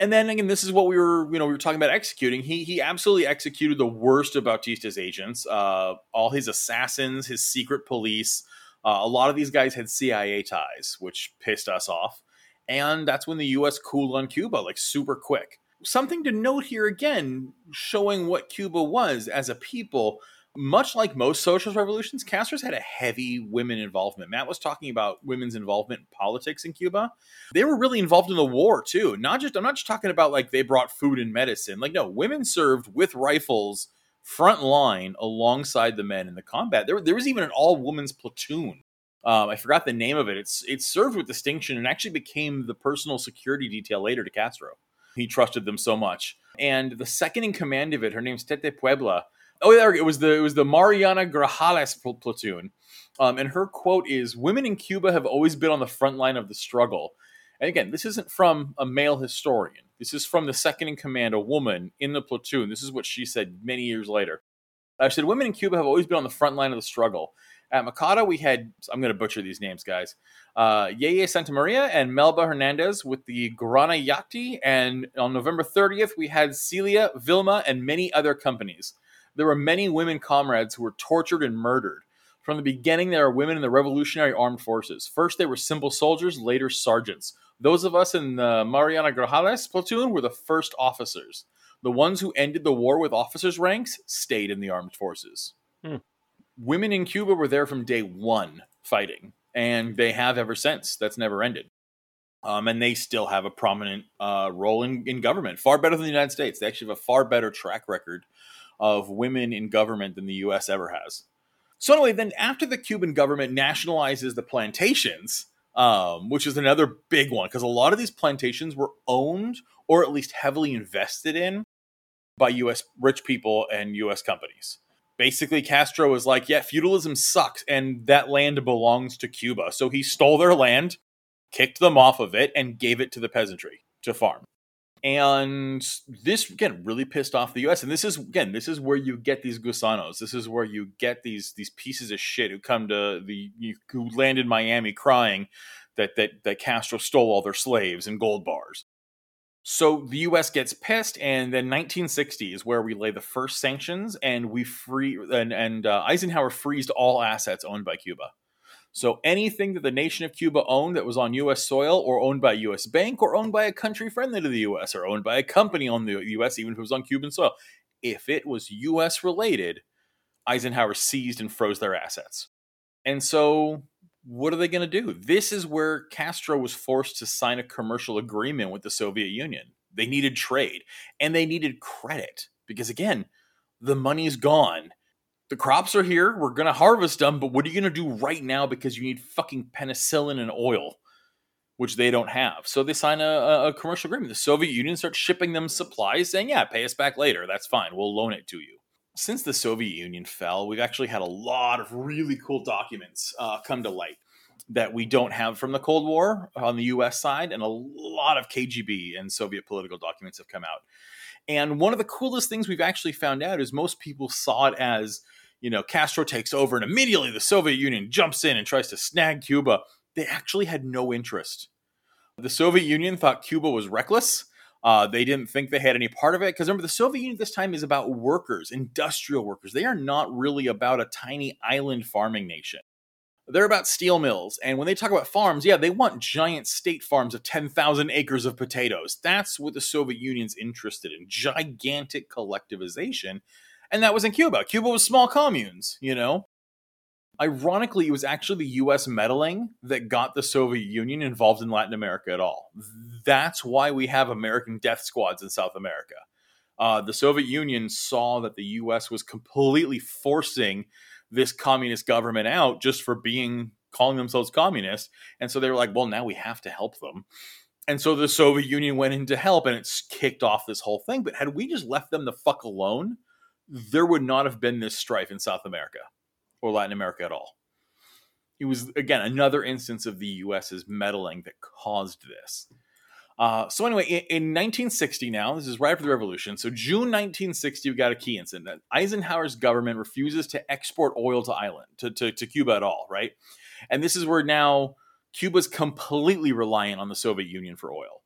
And then again, this is what we were, you know, we were talking about executing. He he absolutely executed the worst of Batista's agents, uh, all his assassins, his secret police. Uh, a lot of these guys had CIA ties, which pissed us off. And that's when the U.S. cooled on Cuba, like super quick. Something to note here again, showing what Cuba was as a people. Much like most socialist revolutions, Castro's had a heavy women involvement. Matt was talking about women's involvement in politics in Cuba they were really involved in the war too. Not just I'm not just talking about like they brought food and medicine. Like no, women served with rifles front line alongside the men in the combat. There, there was even an all women's platoon. Um, I forgot the name of it. It's it served with distinction and actually became the personal security detail later to Castro. He trusted them so much. And the second in command of it, her name's Tete Puebla. Oh, there it was the it was the Mariana Grajales pl- platoon. Um, and her quote is Women in Cuba have always been on the front line of the struggle. And again, this isn't from a male historian. This is from the second in command, a woman in the platoon. This is what she said many years later. I said, Women in Cuba have always been on the front line of the struggle. At Macata, we had, I'm going to butcher these names, guys, uh, Yeye Santa Maria and Melba Hernandez with the Guarana Yachty. And on November 30th, we had Celia, Vilma, and many other companies. There were many women comrades who were tortured and murdered. From the beginning, there were women in the Revolutionary Armed Forces. First, they were simple soldiers, later sergeants. Those of us in the Mariana Grajales platoon were the first officers. The ones who ended the war with officers' ranks stayed in the armed forces. Hmm. Women in Cuba were there from day one fighting, and they have ever since. That's never ended. Um, and they still have a prominent uh, role in, in government, far better than the United States. They actually have a far better track record of women in government than the U.S. ever has. So anyway, then after the Cuban government nationalizes the plantations, um, which is another big one because a lot of these plantations were owned or at least heavily invested in by U.S. rich people and U.S. companies. Basically, Castro was like, "Yeah, feudalism sucks, and that land belongs to Cuba." So he stole their land, kicked them off of it, and gave it to the peasantry to farm. And this again really pissed off the U.S. And this is again, this is where you get these gusanos. This is where you get these these pieces of shit who come to the who land in Miami crying that that that Castro stole all their slaves and gold bars. So the U.S. gets pissed, and then 1960 is where we lay the first sanctions, and we free and, and uh, Eisenhower freezed all assets owned by Cuba. So anything that the nation of Cuba owned that was on U.S. soil, or owned by a U.S. bank, or owned by a country friendly to the U.S., or owned by a company on the U.S., even if it was on Cuban soil, if it was U.S. related, Eisenhower seized and froze their assets. And so, what are they going to do? This is where Castro was forced to sign a commercial agreement with the Soviet Union. They needed trade and they needed credit because, again, the money's gone the crops are here. We're going to harvest them, but what are you going to do right now because you need fucking penicillin and oil, which they don't have? So they sign a, a commercial agreement. The Soviet Union starts shipping them supplies, saying, yeah, pay us back later. That's fine. We'll loan it to you. Since the Soviet Union fell, we've actually had a lot of really cool documents uh, come to light that we don't have from the Cold War on the US side, and a lot of KGB and Soviet political documents have come out. And one of the coolest things we've actually found out is most people saw it as you know, Castro takes over and immediately the Soviet Union jumps in and tries to snag Cuba. They actually had no interest. The Soviet Union thought Cuba was reckless. Uh, they didn't think they had any part of it because remember, the Soviet Union this time is about workers, industrial workers. They are not really about a tiny island farming nation. They're about steel mills. And when they talk about farms, yeah, they want giant state farms of 10,000 acres of potatoes. That's what the Soviet Union's interested in gigantic collectivization and that was in Cuba. Cuba was small communes, you know. Ironically, it was actually the US meddling that got the Soviet Union involved in Latin America at all. That's why we have American death squads in South America. Uh, the Soviet Union saw that the US was completely forcing this communist government out just for being calling themselves communist. And so they were like, well, now we have to help them. And so the Soviet Union went in to help and it's kicked off this whole thing. But had we just left them the fuck alone, there would not have been this strife in South America or Latin America at all. It was, again, another instance of the US's meddling that caused this. Uh, so, anyway, in, in, 1960 now, this is right after the revolution. So, June 1960, we got a key incident. Eisenhower's government refuses to export oil to island, to, to, to Cuba at all, right? And this is where now Cuba's completely reliant on the Soviet Union for oil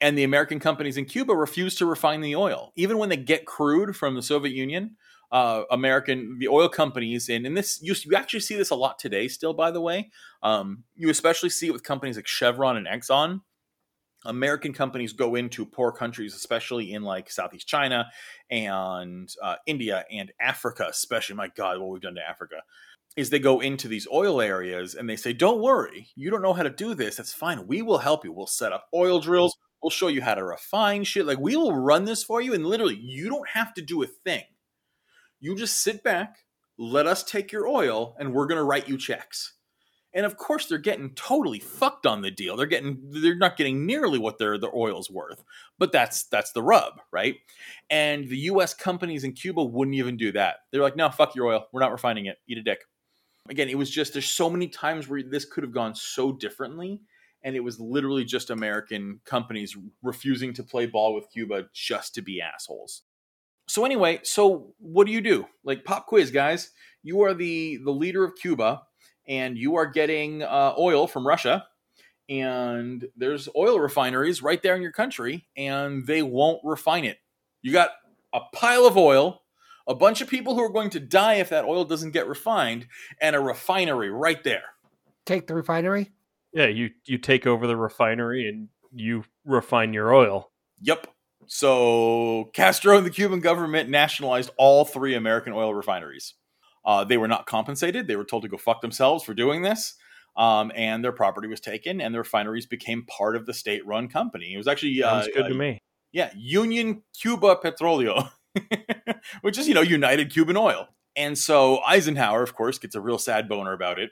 and the American companies in Cuba refuse to refine the oil. Even when they get crude from the Soviet Union, uh, American the oil companies and and this you, you actually see this a lot today still by the way um, you especially see it with companies like Chevron and Exxon American companies go into poor countries especially in like Southeast China and uh, India and Africa especially my god what we've done to Africa is they go into these oil areas and they say don't worry you don't know how to do this that's fine we will help you we'll set up oil drills We'll show you how to refine shit. Like we will run this for you, and literally, you don't have to do a thing. You just sit back, let us take your oil, and we're gonna write you checks. And of course, they're getting totally fucked on the deal. They're getting they're not getting nearly what their their oil's worth. But that's that's the rub, right? And the U.S. companies in Cuba wouldn't even do that. They're like, no, fuck your oil. We're not refining it. Eat a dick. Again, it was just there's so many times where this could have gone so differently, and it was literally just American companies refusing to play ball with Cuba just to be assholes. So anyway, so what do you do? Like pop quiz, guys. You are the the leader of Cuba and you are getting uh, oil from Russia, and there's oil refineries right there in your country, and they won't refine it. You got a pile of oil, a bunch of people who are going to die if that oil doesn't get refined, and a refinery right there. Take the refinery. Yeah, you you take over the refinery and you refine your oil. Yep. So Castro and the Cuban government nationalized all three American oil refineries. Uh, they were not compensated. They were told to go fuck themselves for doing this. Um, and their property was taken, and the refineries became part of the state-run company. It was actually Sounds uh, good uh, to me. yeah, Union Cuba Petroleo, which is you know United Cuban Oil. And so Eisenhower, of course, gets a real sad boner about it.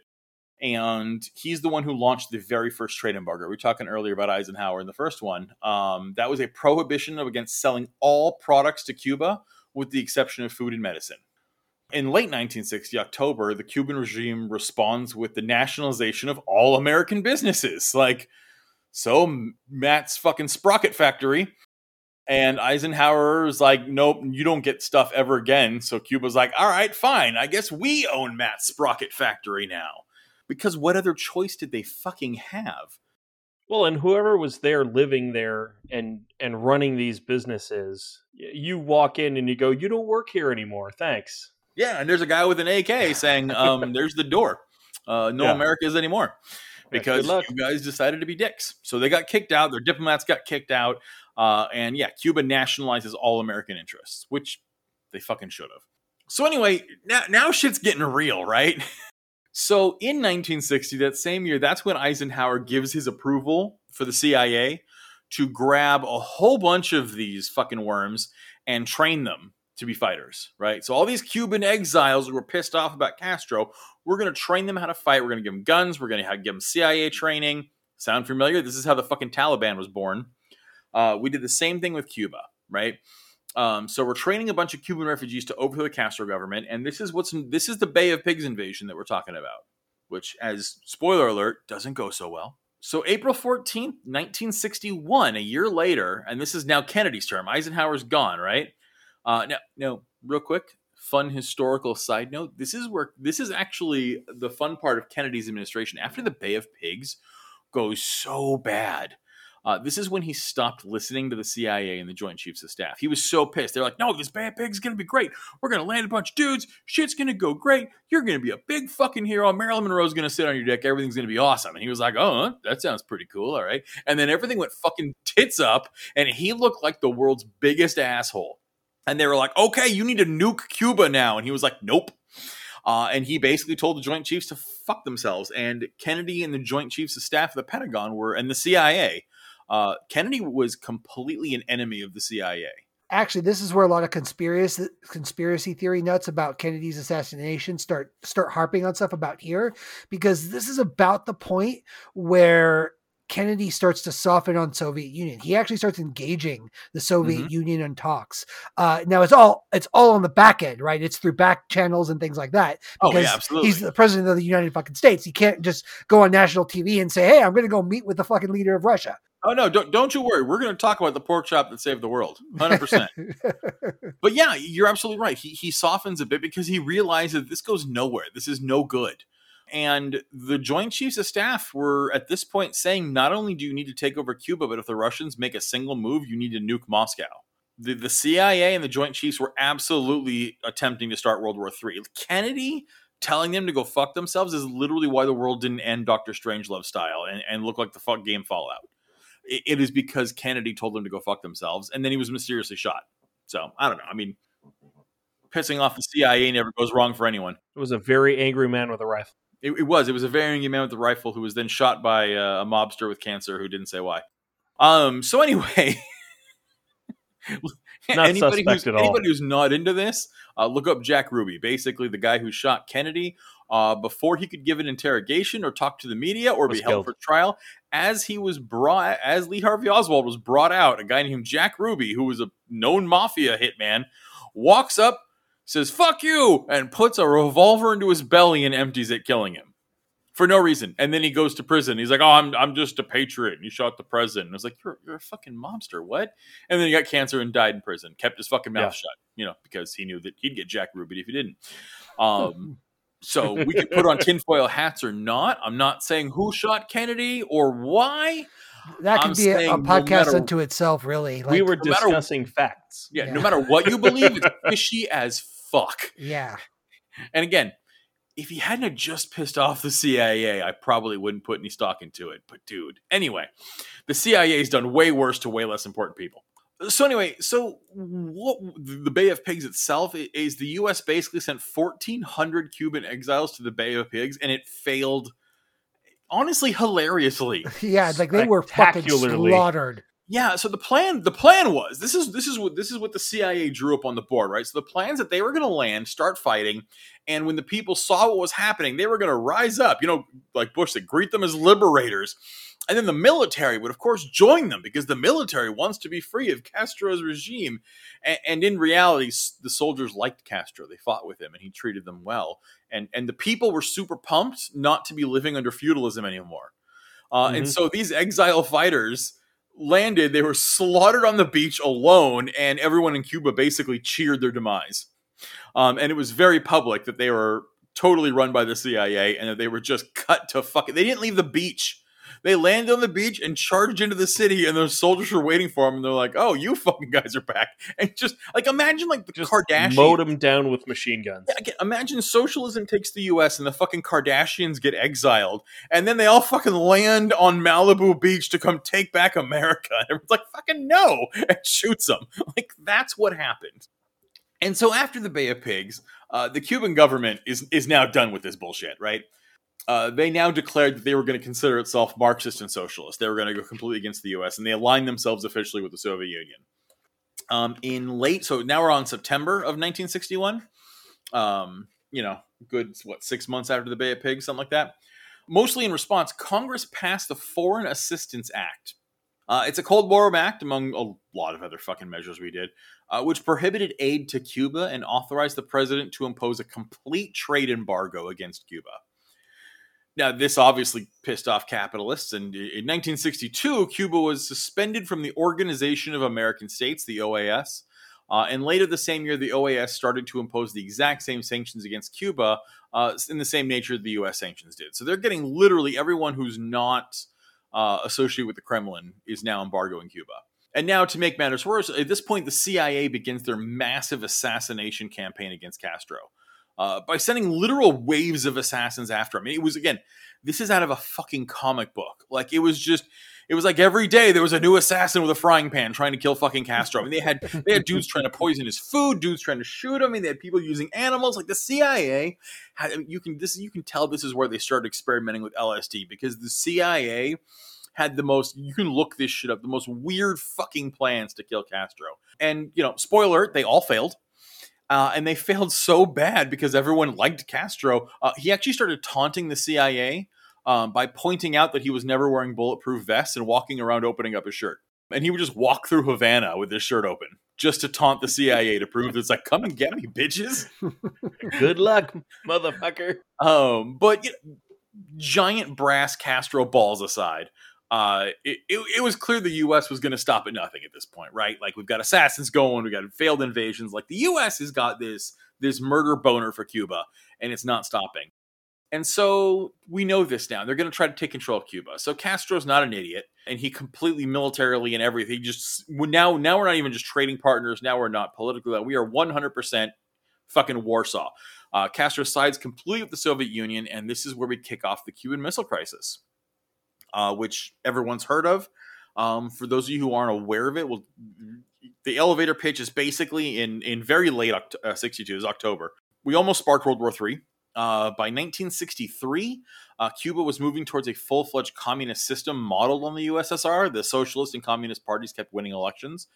And he's the one who launched the very first trade embargo. We were talking earlier about Eisenhower in the first one. Um, that was a prohibition against selling all products to Cuba, with the exception of food and medicine. In late 1960, October, the Cuban regime responds with the nationalization of all American businesses. Like, so Matt's fucking sprocket factory. And Eisenhower's like, nope, you don't get stuff ever again. So Cuba's like, all right, fine. I guess we own Matt's sprocket factory now. Because what other choice did they fucking have? Well, and whoever was there living there and and running these businesses, you walk in and you go, "You don't work here anymore. Thanks." Yeah, and there's a guy with an AK saying, um, there's the door. Uh, no Yeah. Americas anymore. Because luck. you guys decided to be dicks. So they got kicked out. Their diplomats got kicked out. Uh, and yeah, Cuba nationalizes all American interests, which they fucking should have. So anyway, now, now shit's getting real, right? So in 1960, that same year, that's when Eisenhower gives his approval for the CIA to grab a whole bunch of these fucking worms and train them to be fighters, right? So all these Cuban exiles who were pissed off about Castro, we're going to train them how to fight. We're going to give them guns. We're going to give them CIA training. Sound familiar? This is how the fucking Taliban was born. Uh, we did the same thing with Cuba, right? Um, so we're training a bunch of Cuban refugees to overthrow the Castro government, and this is what's this is the Bay of Pigs invasion that we're talking about, which, as spoiler alert, doesn't go so well. So April fourteenth, nineteen sixty-one, a year later, and this is now Kennedy's term. Eisenhower's gone, right? Uh, now, now, real quick, fun historical side note: this is where this is actually the fun part of Kennedy's administration. After the Bay of Pigs goes so bad, uh, this is when he stopped listening to the CIA and the Joint Chiefs of Staff. He was so pissed. They're like, "No, this bad Pigs is gonna be great. We're gonna land a bunch of dudes. Shit's gonna go great. You're gonna be a big fucking hero. Marilyn Monroe's gonna sit on your dick. Everything's gonna be awesome." And he was like, "Oh, that sounds pretty cool. All right." And then everything went fucking tits up, and he looked like the world's biggest asshole. And they were like, "Okay, you need to nuke Cuba now," and he was like, "Nope." Uh, and he basically told the Joint Chiefs to fuck themselves. And Kennedy and the Joint Chiefs of Staff of the Pentagon were, and the CIA. Uh, Kennedy was completely an enemy of the CIA. Actually, this is where a lot of conspiracy conspiracy theory nuts about Kennedy's assassination start start harping on stuff about here because this is about the point where Kennedy starts to soften on Soviet Union. He actually starts engaging the Soviet Mhm. Union in talks. Uh, now it's all it's all on the back end, right? It's through back channels and things like that. Oh, yeah, because absolutely. He's the president of the United fucking States. He can't just go on national TV and say, "Hey, I'm going to go meet with the fucking leader of Russia." Oh no, don't don't you worry. We're going to talk about the pork chop that saved the world, hundred percent. But yeah, you're absolutely right. He he softens a bit because he realizes this goes nowhere. This is no good. And the Joint Chiefs of Staff were at this point saying not only do you need to take over Cuba, but if the Russians make a single move, you need to nuke Moscow. The, the CIA and the Joint Chiefs were absolutely attempting to start World War III. Kennedy telling them to go fuck themselves is literally why the world didn't end Doctor Strangelove style and, and look like the fuck game Fallout. It- is because Kennedy told them to go fuck themselves, and then he was mysteriously shot. So I don't know. I mean, pissing off the CIA never goes wrong for anyone. It was a very angry man with a rifle. It, it was. It was a very angry man with a rifle who was then shot by uh, a mobster with cancer who didn't say why. Um. So anyway, Not anybody suspect who's at all. anybody who's not into this, uh, look up Jack Ruby. Basically, the guy who shot Kennedy uh, before he could give an interrogation or talk to the media or Was be held killed. for trial. As he was brought, as Lee Harvey Oswald was brought out, a guy named Jack Ruby, who was a known mafia hitman, walks up, says "fuck you," and puts a revolver into his belly and empties it, killing him for no reason. And then he goes to prison. He's like, "Oh, I'm I'm just a patriot." And he shot the president. And I was like, "You're you're a fucking mobster. What?" And then he got cancer and died in prison. Kept his fucking mouth Yeah. shut, you know, because he knew that he'd get Jack Ruby if he didn't. Um, so we could put on tinfoil hats or not. I'm not saying who shot Kennedy or why. That could I'm be a, saying a no podcast matter- unto itself, really. we were no matter- discussing facts. Yeah, Yeah. no matter what you believe, it's fishy as fuck. yeah, And again, if he hadn't have just pissed off the CIA, I probably wouldn't put any stock into it. But dude, anyway, the CIA's done way worse to way less important people. So anyway, so what the Bay of Pigs itself is the U.S. basically sent 1,400 Cuban exiles to the Bay of Pigs, and it failed. Honestly, hilariously. yeah, like they were fucking Spectacularly. slaughtered. Yeah, so the plan the plan was this is this is what this is what the CIA drew up on the board, right? So the plans that they were going to land, start fighting, and when the people saw what was happening, they were going to rise up, you know, like Bush said, greet them as liberators. And then the military would of course join them because the military wants to be free of Castro's regime. And, and in reality, the soldiers liked Castro. They fought with him and he treated them well. And and the people were super pumped not to be living under feudalism anymore. Uh, And Mhm. so these exile fighters landed, they were slaughtered on the beach alone, and everyone in Cuba basically cheered their demise. Um, and it was very public that they were totally run by the CIA and that they were just cut to fucking. They didn't leave the beach. They landed on the beach and charged into the city, and those soldiers were waiting for them. And they're like, "Oh, you fucking guys are back!" And just like imagine like the Just Kardashians. mowed them down with machine guns. Yeah, again, imagine socialism takes the U.S. and the fucking Kardashians get exiled, and then they all fucking land on Malibu Beach to come take back America. And everyone's like, "Fucking no!" and shoots them. Like that's what happened. And so after the Bay of Pigs, uh, the Cuban government is is now done with this bullshit, right? Uh, they now declared that they were going to consider itself Marxist and socialist. They were going to go completely against the U.S. and they aligned themselves officially with the Soviet Union. Um, in late, so now we're on September of 1961 um, you know, good what six months after the Bay of Pigs, something like that. Mostly in response, Congress passed the Foreign Assistance Act. Uh, it's a Cold War act, among a lot of other fucking measures we did, uh, which prohibited aid to Cuba and authorized the president to impose a complete trade embargo against Cuba. Now, this obviously pissed off capitalists, and in 1962, Cuba was suspended from the Organization of American States, the OAS, uh, and later the same year, the OAS started to impose the exact same sanctions against Cuba uh, in the same nature the U.S. sanctions did. So they're getting literally everyone who's not uh, associated with the Kremlin is now embargoing Cuba. And now, to make matters worse, at this point, the CIA begins their massive assassination campaign against Castro uh, by sending literal waves of assassins after him. It was again, this is out of a fucking comic book. Like it was just, it was like every day there was a new assassin with a frying pan trying to kill fucking Castro. I mean, they had they had dudes trying to poison his food, dudes trying to shoot him. I mean, they had people using animals. Like the CIA, had, you can this you can tell this is where they started experimenting with LSD because the CIA had the most you can look this shit up the most weird fucking plans to kill Castro. And you know, spoiler, they all failed. Uh, and they failed so bad because everyone liked Castro. Uh, he actually started taunting the CIA um, by pointing out that he was never wearing bulletproof vests and walking around opening up his shirt. And he would just walk through Havana with his shirt open just to taunt the CIA to prove that it's like, come and get me, bitches. Good luck, motherfucker. Um, but you know, giant brass Castro balls aside, uh, it, it, it was clear the U.S. was going to stop at nothing at this point, right? Like we've got assassins going, we've got failed invasions. Like the U.S. has got this this murder boner for Cuba, and it's not stopping. And so we know this now. They're going to try to take control of Cuba. So Castro's not an idiot, and he completely militarily and everything. Just now, now we're not even just trading partners. Now we're not politically. We are one hundred percent fucking Warsaw. Uh, Castro sides completely with the Soviet Union, and this is where we kick off the Cuban Missile Crisis, uh, which everyone's heard of. Um, for those of you who aren't aware of it, well, the elevator pitch is basically in in very late Oct- uh, '62, is October. We almost sparked World War III. Uh, by 1963, uh, Cuba was moving towards a full fledged communist system modeled on the USSR. The socialist and communist parties kept winning elections,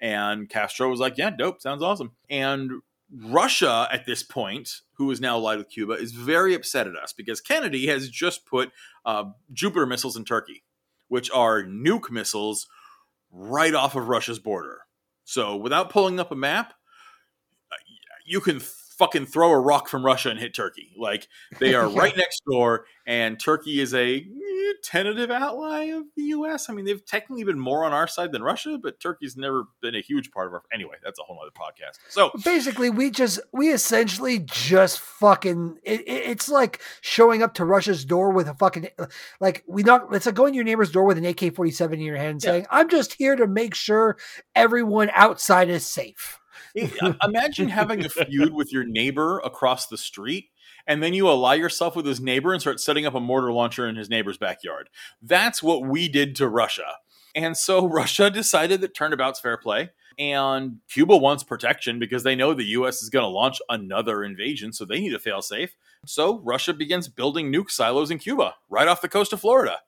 and Castro was like, "Yeah, dope, sounds awesome." And Russia, at this point, who is now allied with Cuba, is very upset at us because Kennedy has just put uh, Jupiter missiles in Turkey, which are nuke missiles right off of Russia's border. So, without pulling up a map, uh, you can fucking throw a rock from Russia and hit Turkey. Like they are right next door, and Turkey is a tentative ally of the U.S. I mean, they've technically been more on our side than Russia, but Turkey's never been a huge part of our. Anyway, that's a whole other podcast. So basically, we just we essentially just fucking. It, it, it's like showing up to Russia's door with a fucking like we not. It's like going to your neighbor's door with an AK forty seven in your hand, and yeah. saying, "I'm just here to make sure everyone outside is safe." Imagine having a feud with your neighbor across the street and then you ally yourself with his neighbor and start setting up a mortar launcher in his neighbor's backyard. That's what we did to Russia. And so Russia decided that turnabout's fair play. And Cuba wants protection because they know the US is going to launch another invasion, so they need a fail safe. So Russia begins building nuke silos in Cuba, right off the coast of Florida.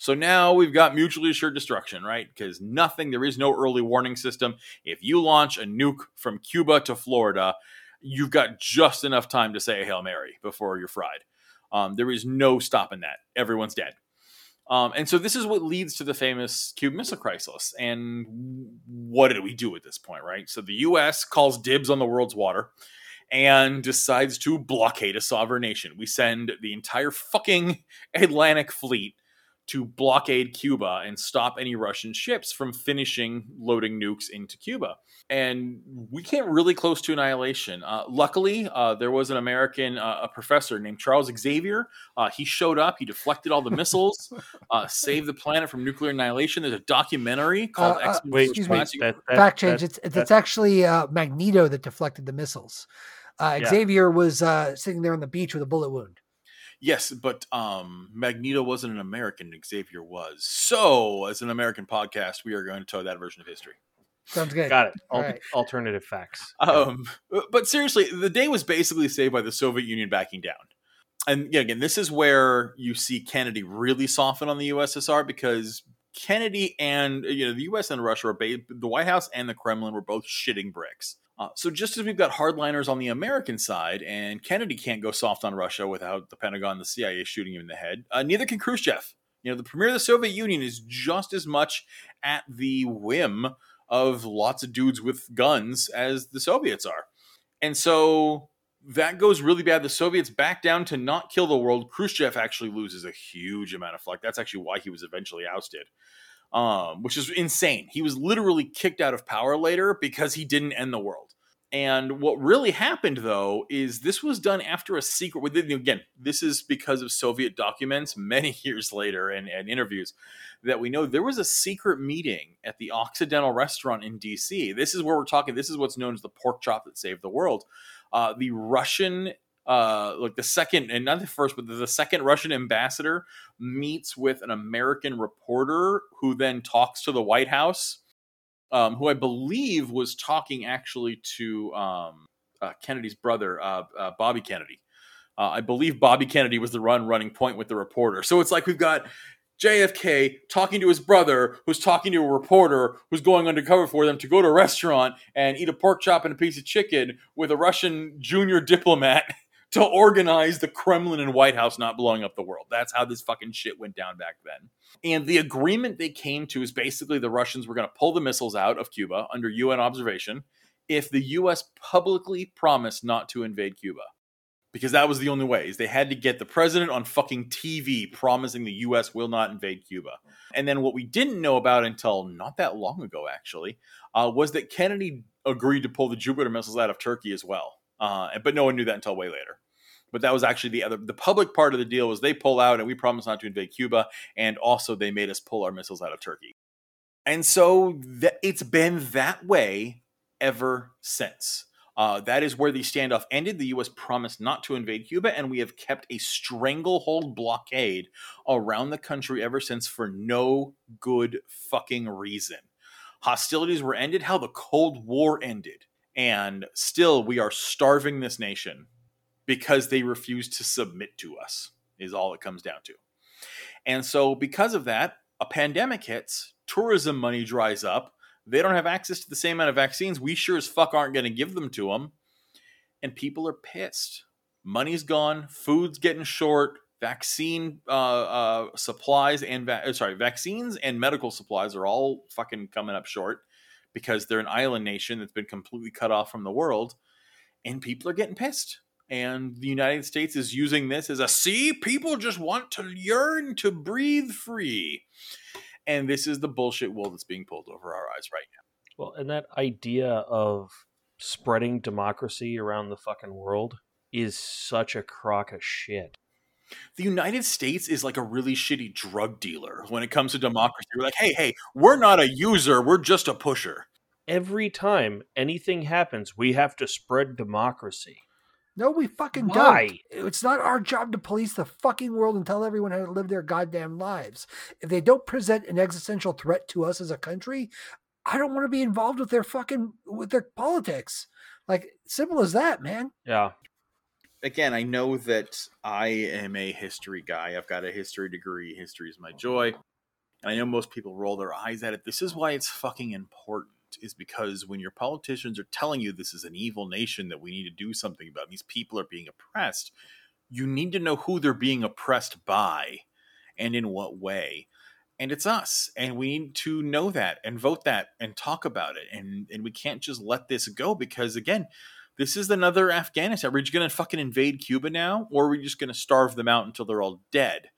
So now we've got mutually assured destruction, right? Because nothing, there is no early warning system. If you launch a nuke from Cuba to Florida, you've got just enough time to say a Hail Mary before you're fried. Um, there is no stopping that. Everyone's dead. Um, and so this is what leads to the famous Cuban Missile Crisis. And what did we do at this point, right? So the U.S. calls dibs on the world's water and decides to blockade a sovereign nation. We send the entire fucking Atlantic fleet to blockade Cuba and stop any Russian ships from finishing loading nukes into Cuba. And we came really close to annihilation. Uh, luckily, uh, there was an American uh, a professor named Charles Xavier. Uh, he showed up. He deflected all the missiles, uh, saved the planet from nuclear annihilation. There's a documentary called uh, Wait, excuse me. That, that, Fact change. That, it's it's actually Magneto that deflected the missiles. Yeah. Xavier was sitting there on the beach with a bullet wound. Yes, but um, Magneto wasn't an American. Xavier was. So, as an American podcast, we are going to tell that version of history. Sounds good. Got it. Al- right. Alternative facts. Um, but seriously, the day was basically saved by the Soviet Union backing down. And yeah, again, this is where you see Kennedy really soften on the USSR because Kennedy and you know the U.S. and Russia are ba- the White House and the Kremlin were both shitting bricks. Uh, so just as we've got hardliners on the American side, and Kennedy can't go soft on Russia without the Pentagon and the CIA shooting him in the head, uh, neither can Khrushchev. You know, the premier of the Soviet Union is just as much at the whim of lots of dudes with guns as the Soviets are. And so that goes really bad. The Soviets back down to not kill the world. Khrushchev actually loses a huge amount of flack. That's actually why he was eventually ousted um, which is insane. He was literally kicked out of power later because he didn't end the world. And what really happened, though, is this was done after a secret. Again, this is because of Soviet documents many years later and, and interviews that we know there was a secret meeting at the Occidental Restaurant in D.C. This is where we're talking. This is what's known as the pork chop that saved the world. Uh, the Russian uh, like the second and not the first, but the second Russian ambassador meets with an American reporter who then talks to the White House, um, who I believe was talking actually to um, uh, Kennedy's brother, uh, uh Bobby Kennedy. Uh, I believe Bobby Kennedy was the run running point with the reporter. So it's like we've got JFK talking to his brother, who's talking to a reporter who's going undercover for them to go to a restaurant and eat a pork chop and a piece of chicken with a Russian junior diplomat to organize the Kremlin and White House not blowing up the world. That's how this fucking shit went down back then. And the agreement they came to is basically the Russians were going to pull the missiles out of Cuba under UN observation if the US publicly promised not to invade Cuba. Because that was the only way, is they had to get the president on fucking TV promising the US will not invade Cuba. And then what we didn't know about until not that long ago, actually, uh, was that Kennedy agreed to pull the Jupiter missiles out of Turkey as well. Uh, but no one knew that until way later. But that was actually the other the public part of the deal was they pull out and we promise not to invade Cuba, and also they made us pull our missiles out of Turkey. And so th- it's been that way ever since. Uh, that is where the standoff ended. The U.S. promised not to invade Cuba, and we have kept a stranglehold blockade around the country ever since for no good fucking reason. Hostilities were ended how the Cold War ended. And still, we are starving this nation because they refuse to submit to us, is all it comes down to. And so, because of that, a pandemic hits, tourism money dries up, they don't have access to the same amount of vaccines. We sure as fuck aren't going to give them to them. and people are pissed. Money's gone, food's getting short, vaccine uh, uh, supplies and va- uh, sorry, vaccines and medical supplies are all fucking coming up short because they're an island nation that's been completely cut off from the world, and people are getting pissed. And the United States is using this as a see, people just want to yearn to breathe free. And this is the bullshit wool that's being pulled over our eyes right now. Well, and that idea of spreading democracy around the fucking world is such a crock of shit. The United States is like a really shitty drug dealer when it comes to democracy. We're like, hey, hey, we're not a user, we're just a pusher. Every time anything happens, we have to spread democracy. No, we fucking Why? don't. It's not our job to police the fucking world and tell everyone how to live their goddamn lives. If they don't present an existential threat to us as a country, I don't want to be involved with their fucking with their politics. Like simple as that, man. Yeah. Again, I know that I am a history guy. I've got a history degree. History is my joy. And I know most people roll their eyes at it. This is why it's fucking important is because when your politicians are telling you this is an evil nation that we need to do something about, these people are being oppressed, you need to know who they're being oppressed by and in what way. And it's us. And we need to know that and vote that and talk about it. And and we can't just let this go because again, this is another Afghanistan. We're we just gonna fucking invade Cuba now? Or are we just gonna starve them out until they're all dead?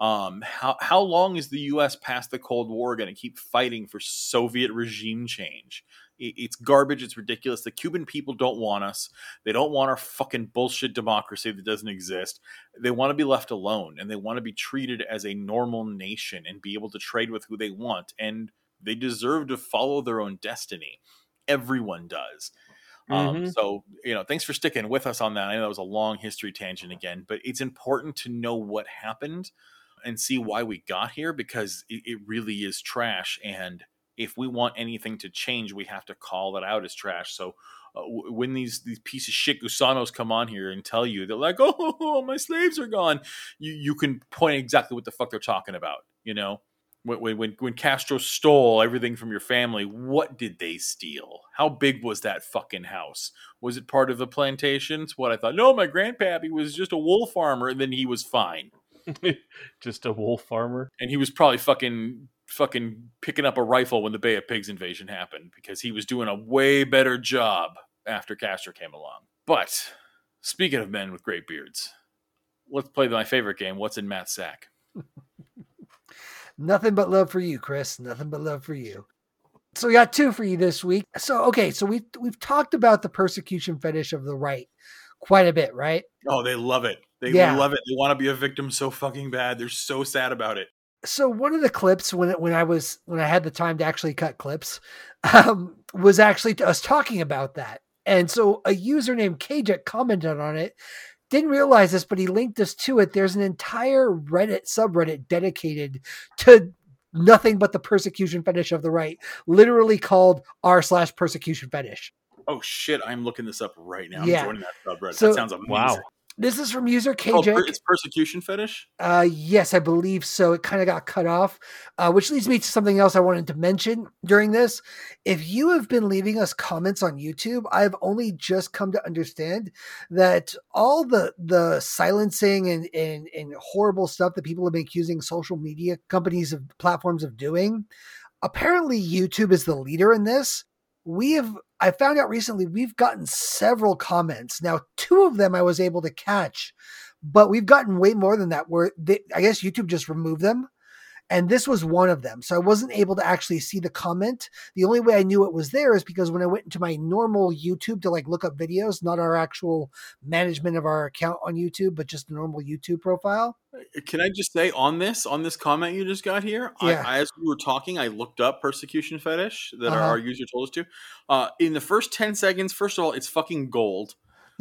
Um, how how long is the U.S. past the Cold War going to keep fighting for Soviet regime change? It, it's garbage. It's ridiculous. The Cuban people don't want us. They don't want our fucking bullshit democracy that doesn't exist. They want to be left alone, and they want to be treated as a normal nation and be able to trade with who they want. And they deserve to follow their own destiny. Everyone does. Um, Mhm. so, you know, thanks for sticking with us on that. I know that was a long history tangent again, but it's important to know what happened and see why we got here because it, it really is trash. And if we want anything to change, we have to call it out as trash. So, uh, when these these piece of shit gusanos come on here and tell you they're like, "Oh, my slaves are gone," you you can point exactly what the fuck they're talking about. You know, when when when, when Castro stole everything from your family, what did they steal? How big was that fucking house? Was it part of the plantations? What I thought, no, my grandpappy was just a wool farmer, and then he was fine, Just a wolf farmer. and he was probably fucking fucking picking up a rifle when the Bay of Pigs invasion happened because he was doing a way better job after Castro came along. But speaking of men with great beards, let's play my favorite game. What's in Matt's sack? Nothing but love for you, Chris. Nothing but love for you. So we got two for you this week. So okay, so we've we've talked about the persecution fetish of the right quite a bit, right? Oh, they love it. They Yeah. love it. They want to be a victim so fucking bad. They're so sad about it. so one of the clips when when I was when I had the time to actually cut clips um, was actually us talking about that. And so a user named Cajek commented on it. Didn't realize this, but he linked us to it. There's an entire Reddit subreddit dedicated to nothing but the persecution fetish of the right, literally called r slash persecution fetish. Oh shit! I'm looking this up right now. I'm Yeah. joining that subreddit. So- that sounds amazing. Wow. This is from user KJ. called per- Cajek. it's persecution fetish. Uh, yes, I believe so. It kind of got cut off, uh, which leads me to something else I wanted to mention during this. If you have been leaving us comments on YouTube, I've only just come to understand that all the the silencing and and, and horrible stuff that people have been accusing social media companies of platforms of doing, apparently YouTube is the leader in this. We have I found out recently we've gotten several comments. Now, two of them I was able to catch but we've gotten way more than that where they, i guess youtube just removed them and this was one of them so i wasn't able to actually see the comment the only way i knew it was there is because when i went into my normal youtube to like look up videos not our actual management of our account on youtube but just the normal youtube profile Can I just say on this on this comment you just got here? Yeah. I, as we were talking, I looked up persecution fetish that Uh-huh. our user told us to. Uh, in the first ten seconds, first of all, it's fucking gold.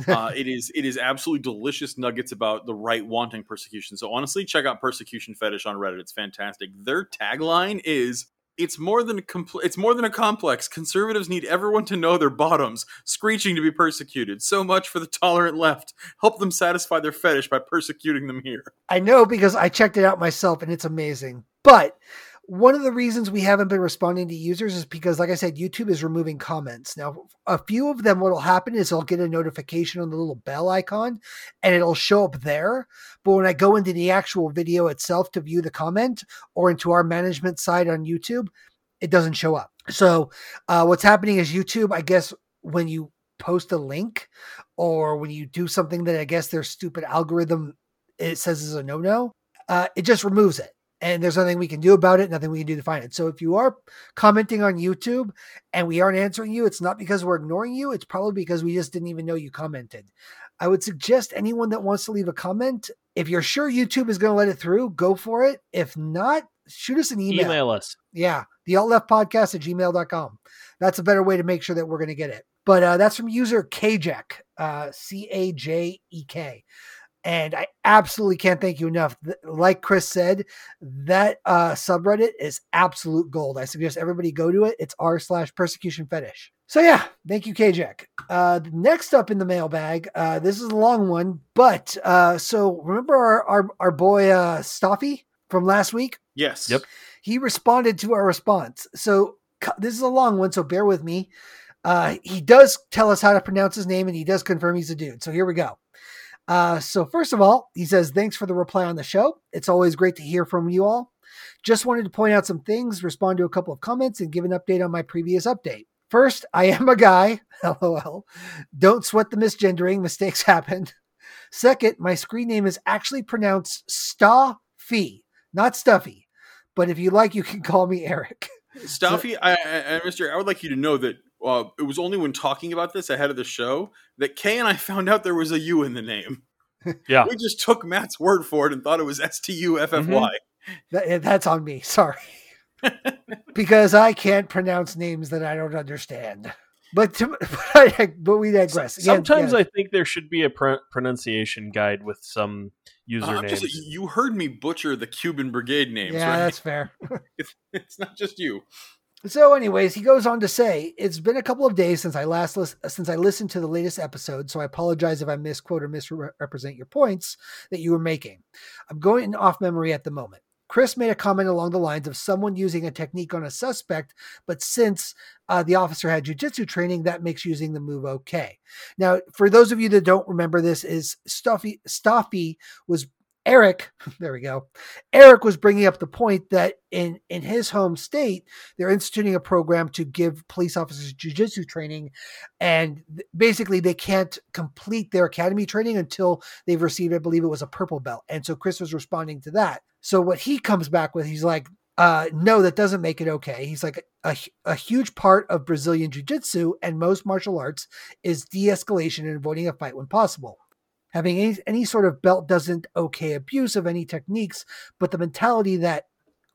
Uh, it is it is absolutely delicious nuggets about the right wanting persecution. So honestly, check out persecution fetish on Reddit. It's fantastic. Their tagline is it's more than a compl- it's more than a complex. Conservatives need everyone to know their bottoms, screeching to be persecuted. So much for the tolerant left. Help them satisfy their fetish by persecuting them here. I know because I checked it out myself and it's amazing. But One of the reasons we haven't been responding to users is because, like I said, YouTube is removing comments. Now, a few of them, what will happen is I'll get a notification on the little bell icon and it'll show up there. But when I go into the actual video itself to view the comment or into our management side on YouTube, it doesn't show up. So, uh, what's happening is YouTube, I guess, when you post a link or when you do something that I guess their stupid algorithm it says is a no no, uh, it just removes it and there's nothing we can do about it, nothing we can do to find it. So if you are commenting on YouTube and we aren't answering you, it's not because we're ignoring you, it's probably because we just didn't even know you commented. I would suggest anyone that wants to leave a comment, if you're sure YouTube is going to let it through, go for it. If not, shoot us an email. Email us. Yeah, the alt left podcast at gmail.com. That's a better way to make sure that we're going to get it. But uh, that's from user Cajek, uh, C A J E K and I absolutely can't thank you enough. Like Chris said, that uh, subreddit is absolute gold. I suggest everybody go to it. It's r slash persecution fetish. So yeah, thank you, Cajek. Uh, next up in the mailbag, uh, this is a long one, but uh, so remember our our, our boy uh, Staffy from last week? Yes. Yep. He responded to our response. So this is a long one, so bear with me. Uh, he does tell us how to pronounce his name, and he does confirm he's a dude. So here we go. Uh, so, first of all, he says, Thanks for the reply on the show. It's always great to hear from you all. Just wanted to point out some things, respond to a couple of comments, and give an update on my previous update. First, I am a guy. LOL. Don't sweat the misgendering. Mistakes happen. Second, my screen name is actually pronounced Staffy, not Stuffy. But if you like, you can call me Eric. Staffy, so, I, I, Mr. I would like you to know that uh, it was only when talking about this ahead of the show that Kay and I found out there was a U in the name. Yeah. we just took Matt's word for it and thought it was S T U F F Y. Mm-hmm. That's on me. Sorry. because I can't pronounce names that I don't understand. But to, but we digress. Again, Sometimes yeah. I think there should be a pr- pronunciation guide with some usernames. Uh, just, you heard me butcher the Cuban Brigade names. Yeah, right? that's fair. it's, it's not just you. So, anyways, he goes on to say, "It's been a couple of days since I last lis- since I listened to the latest episode, so I apologize if I misquote or misrepresent your points that you were making. I'm going off memory at the moment. Chris made a comment along the lines of someone using a technique on a suspect, but since uh, the officer had jujitsu training, that makes using the move okay. Now, for those of you that don't remember this, is Stuffy Stuffy was Eric, there we go. Eric was bringing up the point that in in his home state, they're instituting a program to give police officers jujitsu training, and basically they can't complete their academy training until they've received, I believe it was a purple belt. And so Chris was responding to that. So what he comes back with, he's like, uh, no, that doesn't make it okay. He's like a, a huge part of Brazilian Jiu Jitsu and most martial arts is de escalation and avoiding a fight when possible. Having any, any sort of belt doesn't okay abuse of any techniques, but the mentality that